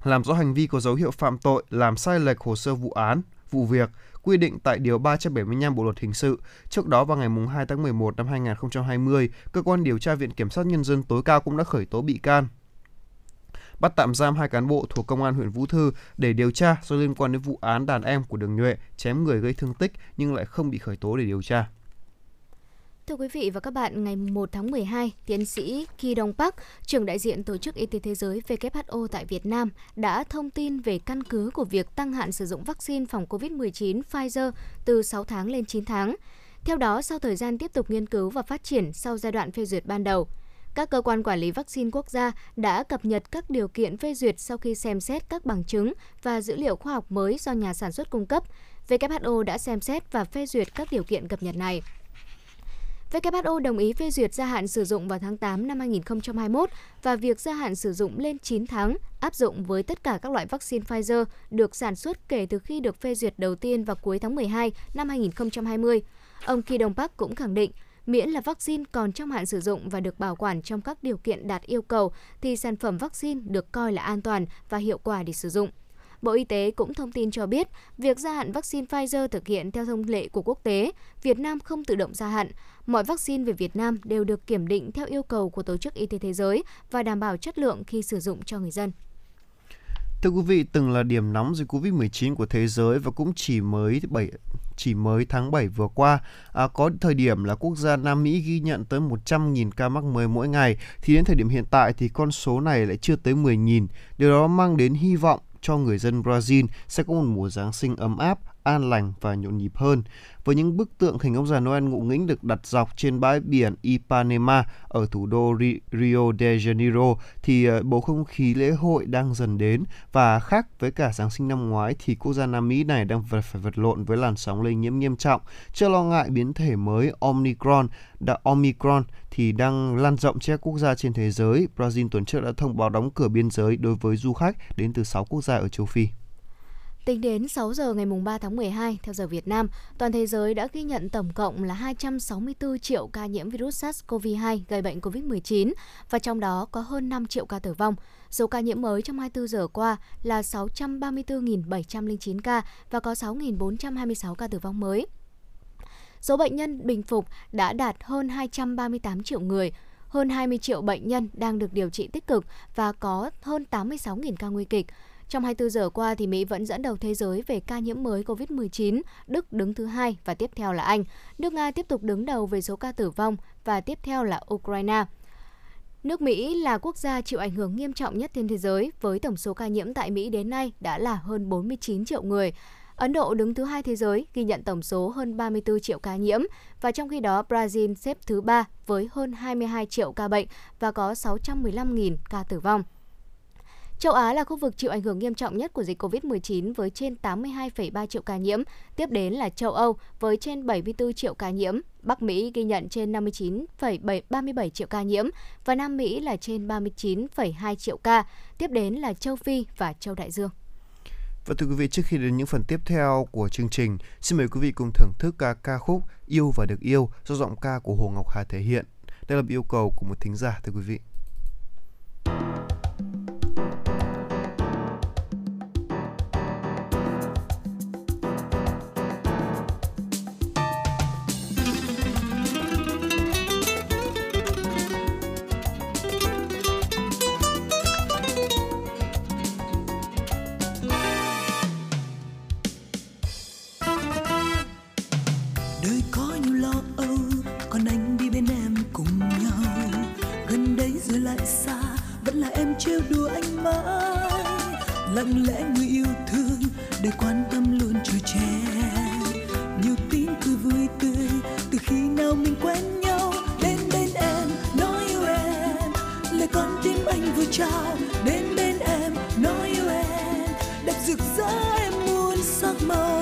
làm rõ hành vi có dấu hiệu phạm tội, làm sai lệch hồ sơ vụ án, vụ việc, quy định tại Điều 375 Bộ Luật Hình sự. Trước đó vào ngày 2 tháng 11 năm 2020, Cơ quan điều tra Viện Kiểm sát Nhân dân tối cao cũng đã khởi tố bị can, bắt tạm giam hai cán bộ thuộc Công an huyện Vũ Thư để điều tra do liên quan đến vụ án đàn em của Đường Nhuệ chém người gây thương tích nhưng lại không bị khởi tố để điều tra. Thưa quý vị và các bạn, ngày 1 tháng 12, tiến sĩ Ki Dong Park, trưởng đại diện Tổ chức Y tế Thế giới WHO tại Việt Nam, đã thông tin về căn cứ của việc tăng hạn sử dụng vaccine phòng COVID-19 Pfizer từ 6 tháng lên 9 tháng. Theo đó, sau thời gian tiếp tục nghiên cứu và phát triển sau giai đoạn phê duyệt ban đầu, các cơ quan quản lý vaccine quốc gia đã cập nhật các điều kiện phê duyệt sau khi xem xét các bằng chứng và dữ liệu khoa học mới do nhà sản xuất cung cấp. WHO đã xem xét và phê duyệt các điều kiện cập nhật này. WHO đồng ý phê duyệt gia hạn sử dụng vào tháng 8 năm 2021 và việc gia hạn sử dụng lên 9 tháng, áp dụng với tất cả các loại vaccine Pfizer được sản xuất kể từ khi được phê duyệt đầu tiên vào cuối tháng 12 năm 2020. Ông Ki Dong Park cũng khẳng định miễn là vaccine còn trong hạn sử dụng và được bảo quản trong các điều kiện đạt yêu cầu thì sản phẩm vaccine được coi là an toàn và hiệu quả để sử dụng. Bộ Y tế cũng thông tin cho biết, việc gia hạn vaccine Pfizer thực hiện theo thông lệ của quốc tế, Việt Nam không tự động gia hạn. Mọi vaccine về Việt Nam đều được kiểm định theo yêu cầu của Tổ chức Y tế Thế giới và đảm bảo chất lượng khi sử dụng cho người dân. Thưa quý vị, từng là điểm nóng dịch Covid-19 của thế giới và cũng chỉ mới 7 chỉ mới tháng 7 vừa qua, à, có thời điểm là quốc gia Nam Mỹ ghi nhận tới 100.000 ca mắc mới mỗi ngày, thì đến thời điểm hiện tại thì con số này lại chưa tới 10.000. Điều đó mang đến hy vọng cho người dân Brazil sẽ có một mùa Giáng sinh ấm áp, an lành và nhộn nhịp hơn. Với những bức tượng hình ông già Noel ngụ nghĩnh được đặt dọc trên bãi biển Ipanema ở thủ đô Rio de Janeiro thì ờ, bầu không khí lễ hội đang dần đến và khác với cả Giáng sinh năm ngoái thì quốc gia Nam Mỹ này đang phải vật lộn với làn sóng lây nhiễm nghiêm trọng. Chưa lo ngại biến thể mới Omicron, đã Omicron thì đang lan rộng trên các quốc gia trên thế giới. Brazil tuần trước đã thông báo đóng cửa biên giới đối với du khách đến từ 6 quốc gia ở châu Phi. Tính đến 6 giờ ngày 3 tháng 12, theo giờ Việt Nam, toàn thế giới đã ghi nhận tổng cộng là 264 triệu ca nhiễm virus SARS-CoV-2 gây bệnh COVID-19 và trong đó có hơn 5 triệu ca tử vong. Số ca nhiễm mới trong 24 giờ qua là 634.709 ca và có 6.426 ca tử vong mới. Số bệnh nhân bình phục đã đạt hơn 238 triệu người, hơn 20 triệu bệnh nhân đang được điều trị tích cực và có hơn 86.000 ca nguy kịch. Trong 24 giờ qua thì Mỹ vẫn dẫn đầu thế giới về ca nhiễm mới COVID-19, Đức đứng thứ hai và tiếp theo là Anh. Nước Nga tiếp tục đứng đầu về số ca tử vong và tiếp theo là Ukraine. Nước Mỹ là quốc gia chịu ảnh hưởng nghiêm trọng nhất trên thế giới với tổng số ca nhiễm tại Mỹ đến nay đã là hơn 49 triệu người. Ấn Độ đứng thứ hai thế giới ghi nhận tổng số hơn 34 triệu ca nhiễm và trong khi đó Brazil xếp thứ ba với hơn 22 triệu ca bệnh và có 615.000 ca tử vong. Châu Á là khu vực chịu ảnh hưởng nghiêm trọng nhất của dịch COVID-19 với trên 82,3 triệu ca nhiễm, tiếp đến là châu Âu với trên 74 triệu ca nhiễm, Bắc Mỹ ghi nhận trên 59,37 triệu ca nhiễm và Nam Mỹ là trên 39,2 triệu ca, tiếp đến là châu Phi và châu Đại Dương. Và thưa quý vị, trước khi đến những phần tiếp theo của chương trình, xin mời quý vị cùng thưởng thức ca ca khúc Yêu và được yêu do giọng ca của Hồ Ngọc Hà thể hiện. Đây là yêu cầu của một thính giả thưa quý vị. Chiêu đùa anh mãi. Lặng lẽ người yêu thương để quan tâm luôn chờ trẻ. Nhiều tin cười vui tươi từ khi nào mình quen nhau, đến bên em nói yêu em. Lời con tim anh vừa trao, đến bên em nói yêu em. Đẹp rực rỡ em muôn sắc màu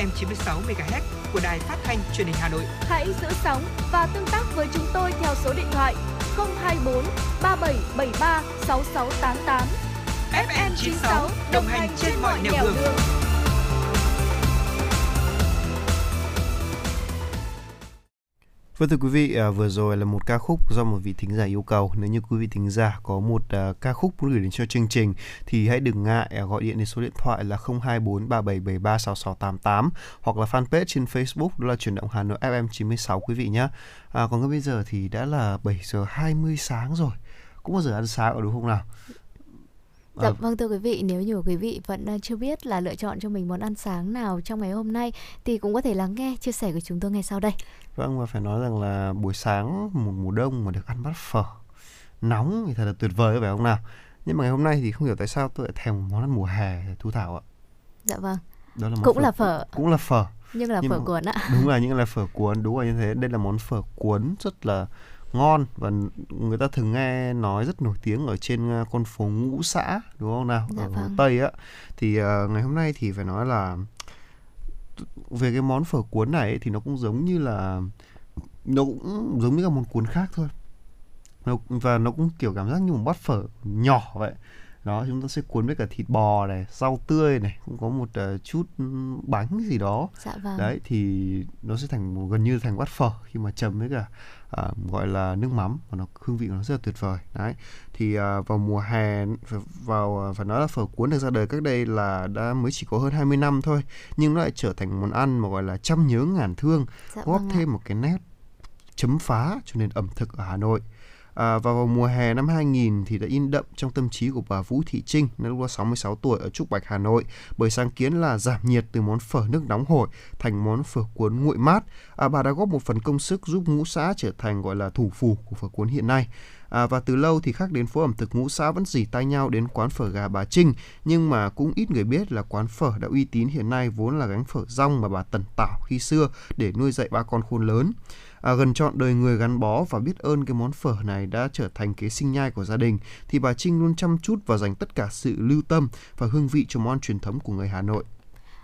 FM 96 MHz của đài phát thanh truyền hình Hà Nội. Hãy giữ sóng và tương tác với chúng tôi theo số điện thoại 024 3773 6688. FM 96 đồng hành trên mọi nẻo đường. Vâng thưa quý vị, à, vừa rồi là một ca khúc do một vị thính giả yêu cầu. Nếu như quý vị thính giả có một à, ca khúc muốn gửi đến cho chương trình thì hãy đừng ngại à, gọi điện đến số điện thoại là 024 3773 6688 hoặc là fanpage trên Facebook đó là chuyển động Hà Nội FM 96 quý vị nhé. À, còn ngay bây giờ thì đã là 7 giờ 20 sáng rồi. Cũng bao giờ ăn sáng rồi đúng không nào? Dạ Ờ. vâng thưa quý vị, nếu như quý vị vẫn ờ, chưa biết là lựa chọn cho mình món ăn sáng nào trong ngày hôm nay thì cũng có thể lắng nghe chia sẻ của chúng tôi ngay sau đây. Vâng và phải nói rằng là buổi sáng một mùa đông mà được ăn bát phở nóng thì thật là tuyệt vời phải không nào? Nhưng mà ngày hôm nay thì không hiểu tại sao tôi lại thèm món ăn mùa hè Thu Thảo ạ. Dạ vâng, Đó là cũng là phở Cũng là phở. nhưng là Nhưng phở mà- cuốn ạ. đúng là những là phở cuốn đúng là như thế đây là món phở cuốn rất là ngon và người ta thường nghe nói rất nổi tiếng ở trên ờ, con phố ngũ xã đúng không nào? Dạ ở vâng. tây á. Thì ờ, ngày hôm nay thì phải nói là về cái món phở cuốn này ấy, thì nó cũng giống như là nó cũng giống như các món cuốn khác thôi. Nó, và nó cũng kiểu cảm giác như một bát phở nhỏ vậy. Đó chúng ta sẽ cuốn với cả thịt bò này rau tươi này cũng có một ờ, chút bánh gì đó. Dạ vâng. đấy thì nó sẽ thành một- gần như thành bát phở khi mà chấm với cả à, gọi là nước mắm và nó hương vị của nó rất là tuyệt vời đấy thì à, vào mùa hè vào à, phải nói là phở cuốn được ra đời cách đây là đã mới chỉ có hơn 20 năm thôi nhưng nó lại trở thành món ăn mà gọi là trăm nhớ ngàn thương Dạ góp vâng ạ. thêm một cái nét chấm phá cho nền ẩm thực ở Hà Nội À, và vào mùa hè năm 2000 thì đã in đậm trong tâm trí của bà Vũ Thị Trinh, lúc đó 66 tuổi ở Trúc Bạch, Hà Nội, bởi sáng kiến là giảm nhiệt từ món phở nước nóng hổi thành món phở cuốn nguội mát. À, bà đã góp một phần công sức giúp ngũ xã trở thành gọi là thủ phủ của phở cuốn hiện nay. À, và từ lâu thì khách đến phố ẩm thực ngũ xã vẫn dì tay nhau đến quán phở gà bà Trinh nhưng mà cũng ít người biết là quán phở đã uy tín hiện nay vốn là gánh phở rong mà bà Tần Tảo khi xưa để nuôi dạy ba con khôn lớn à, gần trọn đời người gắn bó và biết ơn cái món phở này đã trở thành kế sinh nhai của gia đình thì bà Trinh luôn chăm chút và dành tất cả sự lưu tâm và hương vị cho món truyền thống của người Hà Nội.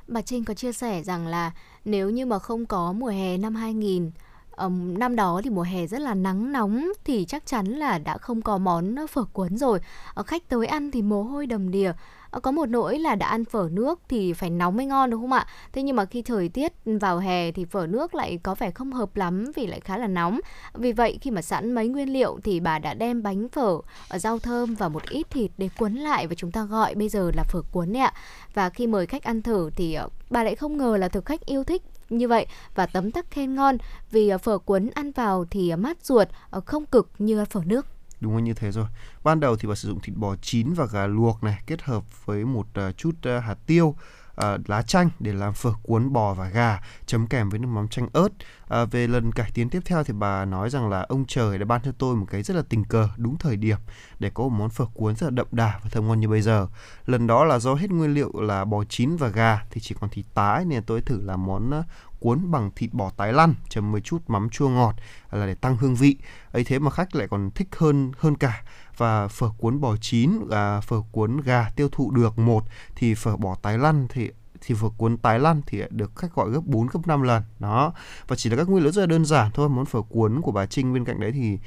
Bà Trinh có chia sẻ rằng là nếu như mà không có mùa hè năm 2000 um, năm đó thì mùa hè rất là nắng nóng thì chắc chắn là đã không có món phở cuốn rồi. Ờ, khách tới ăn thì mồ hôi đầm đìa. Ờ, có một nỗi là đã ăn phở nước thì phải nóng mới ngon đúng không ạ? Thế nhưng mà khi thời tiết vào hè thì phở nước lại có vẻ không hợp lắm vì lại khá là nóng. Vì vậy khi mà sẵn mấy nguyên liệu thì bà đã đem bánh phở, ờ, rau thơm và một ít thịt để cuốn lại và chúng ta gọi bây giờ là phở cuốn ạ. Và khi mời khách ăn thử thì ờ, bà lại không ngờ là thực khách yêu thích như vậy và tấm tắc khen ngon vì phở cuốn ăn vào thì mát ruột, không cực như phở nước. Đúng là như thế rồi. Ban đầu thì bà sử dụng thịt bò chín và gà luộc này, kết hợp với một à, chút à, hạt tiêu uh, lá chanh để làm phở cuốn bò và gà chấm kèm với nước mắm chanh ớt. À, về lần cải tiến tiếp theo thì bà nói rằng là ông trời đã ban cho tôi một cái rất là tình cờ đúng thời điểm để có một món phở cuốn rất là đậm đà và thơm ngon như bây giờ. Lần đó là do hết nguyên liệu là bò chín và gà thì chỉ còn thịt tái nên tôi thử làm món ờ, cuốn bằng thịt bò tái lăn chấm với chút mắm chua ngọt là để tăng hương vị ấy thế mà khách lại còn thích hơn hơn cả và phở cuốn bò chín và phở cuốn gà tiêu thụ được một, thì phở bò tái lăn thì thì phở cuốn tái lăn thì được khách gọi gấp 4 gấp 5 lần. Đó. Và chỉ là các nguyên liệu rất là đơn giản thôi, món phở cuốn của bà Trinh bên cạnh đấy thì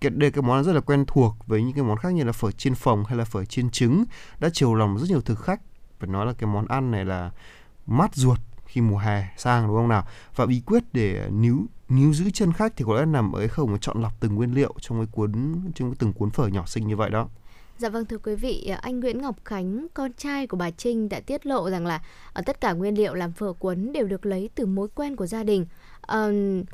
cái, đây cái món rất là quen thuộc với những cái món khác như là phở chiên phồng hay là phở chiên trứng, đã chiều lòng rất nhiều thực khách. Phải nói là cái món ăn này là mát ruột khi mùa hè sang, đúng không nào? Và bí quyết để níu níu giữ chân khách thì có lẽ nằm ở cái khâu mà chọn lọc từng nguyên liệu trong cái cuốn trong cái từng cuốn phở nhỏ xinh như vậy đó Dạ vâng thưa quý vị, anh Nguyễn Ngọc Khánh, con trai của bà Trinh đã tiết lộ rằng là ở tất cả nguyên liệu làm phở cuốn đều được lấy từ mối quen của gia đình. Uh,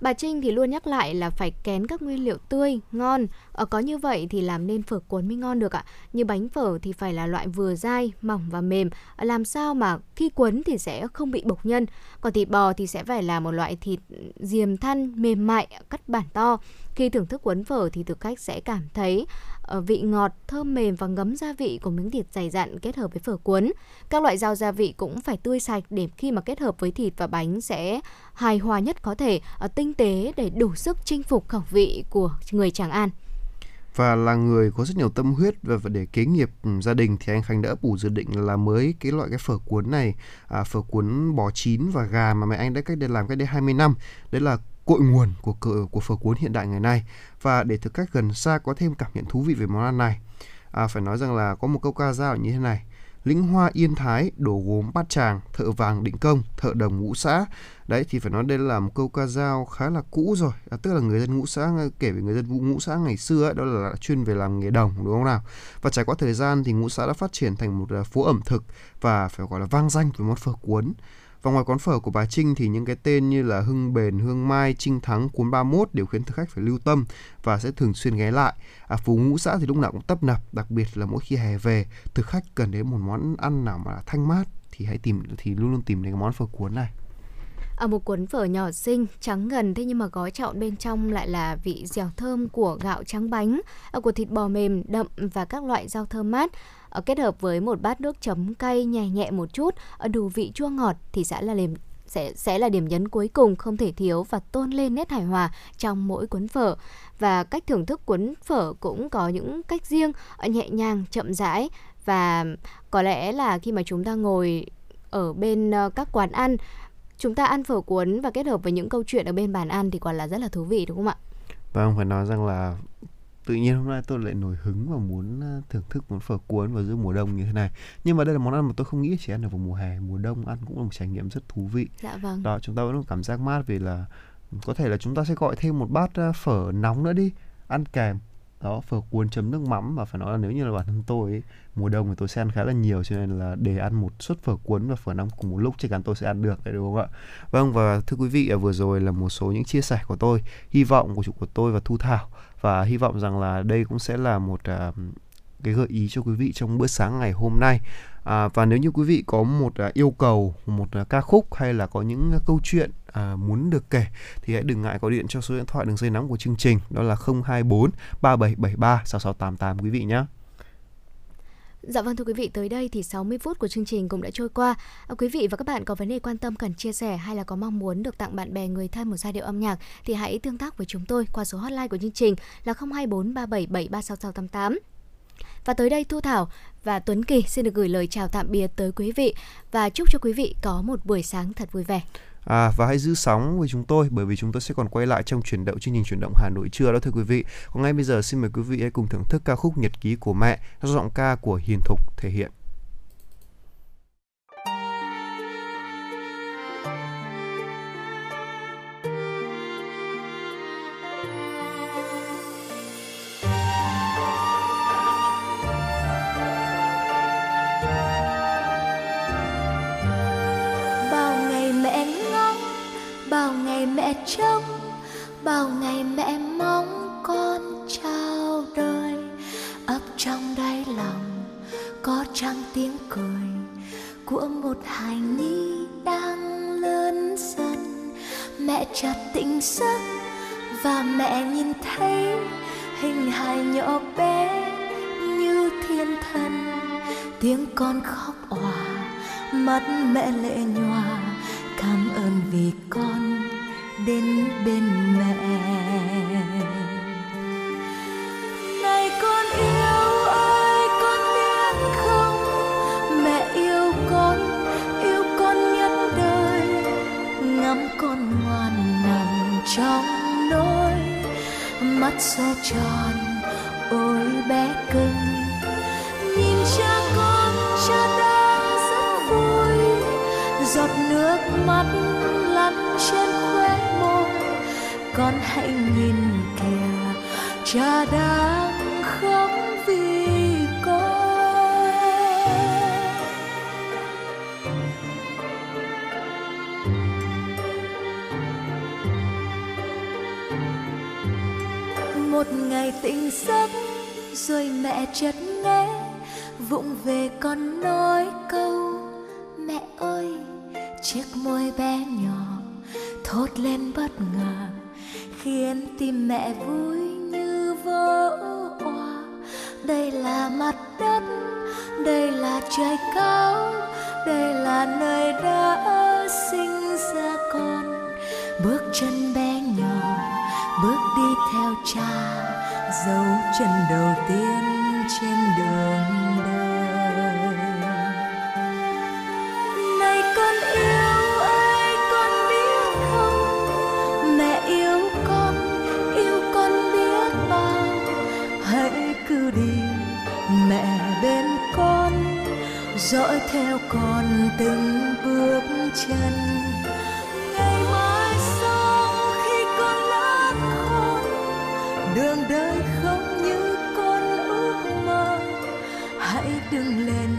Bà Trinh thì luôn nhắc lại là phải kén các nguyên liệu tươi, ngon. Ở có như vậy thì làm nên phở cuốn mới ngon được ạ. Như bánh phở thì phải là loại vừa dai, mỏng và mềm. Ờ, làm sao mà khi cuốn thì sẽ không bị bộc nhân. Còn thịt bò thì sẽ phải là một loại thịt diềm thăn, mềm mại, cắt bản to. Khi thưởng thức cuốn phở thì thực khách sẽ cảm thấy Ờ, vị ngọt, thơm mềm và ngấm gia vị của miếng thịt dày dặn kết hợp với phở cuốn. Các loại rau gia vị cũng phải tươi sạch để khi mà kết hợp với thịt và bánh sẽ hài hòa nhất có thể, ờ, tinh tế để đủ sức chinh phục khẩu vị của người Tràng An và là người có rất nhiều tâm huyết và để kế nghiệp ừ, gia đình thì anh Khánh đã ấp dự định là mới cái loại cái phở cuốn này à, phở cuốn bò chín và gà mà mẹ anh đã cách đây làm cách đây 20 năm đấy là cội nguồn của cờ của phở cuốn hiện đại ngày nay. Và để thực khách gần xa có thêm cảm nhận thú vị về món ăn này à, phải nói rằng là có một câu ca dao như thế này. Lĩnh hoa yên thái đổ gốm bát tràng thợ vàng định công thợ đồng ngũ xã. Đấy thì phải nói đây là một câu ca dao khá là cũ rồi. À, tức là người dân ngũ xã kể về người dân ngũ xã ngày xưa ấy, đó là chuyên về làm nghề đồng đúng không nào? Và trải qua thời gian thì ngũ xã đã phát triển thành một à, phố ẩm thực và phải gọi là vang danh với món phở cuốn và ngoài quán phở của bà Trinh thì những cái tên như là Hưng Bền, Hương Mai, Trinh Thắng, Cuốn 31 đều khiến thực khách phải lưu tâm và sẽ thường xuyên ghé lại. À, phố ngũ xã thì lúc nào cũng tấp nập, đặc biệt là mỗi khi hè về, thực khách cần đến một món ăn nào mà thanh mát thì hãy tìm thì luôn luôn tìm đến cái món phở cuốn này. Ở một cuốn phở nhỏ xinh, trắng ngần thế nhưng mà gói trọn bên trong lại là vị dẻo thơm của gạo trắng bánh, à, của thịt bò mềm đậm và các loại rau thơm mát. Ờ, kết hợp với một bát nước chấm cay nhẹ nhẹ một chút, ờ, đủ vị chua ngọt thì sẽ là điểm sẽ sẽ là điểm nhấn cuối cùng không thể thiếu và tôn lên nét hài hòa trong mỗi cuốn phở và cách thưởng thức cuốn phở cũng có những cách riêng ờ, nhẹ nhàng chậm rãi và có lẽ là khi mà chúng ta ngồi ở bên các quán ăn chúng ta ăn phở cuốn và kết hợp với những câu chuyện ở bên bàn ăn thì quả là rất là thú vị đúng không ạ? Vâng, phải nói rằng là tự nhiên hôm nay tôi lại nổi hứng và muốn ờ, thưởng thức món phở cuốn vào giữa mùa đông như thế này. Nhưng mà đây là món ăn mà tôi không nghĩ chỉ ăn được vào mùa hè. Mùa đông ăn cũng là một trải nghiệm rất thú vị. Dạ vâng. Đó chúng ta vẫn có cảm giác mát vì là có thể là chúng ta sẽ gọi thêm một bát ờ, phở nóng nữa đi. Ăn kèm đó phở cuốn chấm nước mắm và phải nói là nếu như là bản thân tôi ấy, mùa đông thì tôi sẽ ăn khá là nhiều cho nên là để ăn một suất phở cuốn và phở nóng cùng một lúc chắc chắn tôi sẽ ăn được đấy đúng không ạ? Vâng và thưa quý vị à, vừa rồi là một số những chia sẻ của tôi hy vọng của chủ của tôi và thu thảo. Và hy vọng rằng là đây cũng sẽ là một uh, cái gợi ý cho quý vị trong bữa sáng ngày hôm nay à, và nếu như quý vị có một à, yêu cầu một à, ca khúc hay là có những à, câu chuyện à, muốn được kể thì hãy đừng ngại gọi điện cho số điện thoại đường dây nóng của chương trình đó là 024 3773 6688 quý vị nhé. Dạ vâng thưa quý vị, tới đây thì 60 phút của chương trình cũng đã trôi qua. À, quý vị và các bạn có vấn đề quan tâm cần chia sẻ hay là có mong muốn được tặng bạn bè người thân một giai điệu âm nhạc thì hãy tương tác với chúng tôi qua số hotline của chương trình là 024 3773 6688. Và tới đây Thu Thảo và Tuấn Kỳ xin được gửi lời chào tạm biệt tới quý vị và chúc cho quý vị có một buổi sáng thật vui vẻ. À, và hãy giữ sóng với chúng tôi bởi vì chúng tôi sẽ còn quay lại trong chuyển động chương trình chuyển động Hà Nội trưa đó thưa quý vị. Còn ngay bây giờ xin mời quý vị hãy cùng thưởng thức ca khúc Nhật ký của mẹ do giọng ca của Hiền Thục thể hiện. Mẹ bao ngày mẹ mong con chào đời. Ấp trong đáy lòng có trăng tiếng cười của một hài nhi đang lớn dần. Mẹ chợt tỉnh giấc và mẹ nhìn thấy hình hài nhỏ bé như thiên thần. Tiếng con khóc òa, mắt mẹ lệ nhòa, cảm ơn vì con đến bên mẹ. Này con yêu ơi, con biết không? Mẹ yêu con yêu con nhất đời. Ngắm con ngoan nằm trong nỗi mắt xa tròn, ôi bé cưng. Nhìn cha con cha đang rất vui, giọt nước mắt lăn trên con hãy nhìn kìa, cha đang khóc vì con. Một ngày tỉnh giấc, rồi mẹ chợt nghe, vụng về con nói câu, mẹ ơi, chiếc môi bé nhỏ thốt lên bất ngờ khiến tim mẹ vui như vỡ òa. Đây là mặt đất, đây là trời cao, đây là nơi đã sinh ra con. Bước chân bé nhỏ, bước đi theo cha, dấu chân đầu tiên trên đường. Dõi theo con từng bước chân. Ngày mai sau khi con lớn khôn đường đời không như con ước mơ. Hãy đừng lên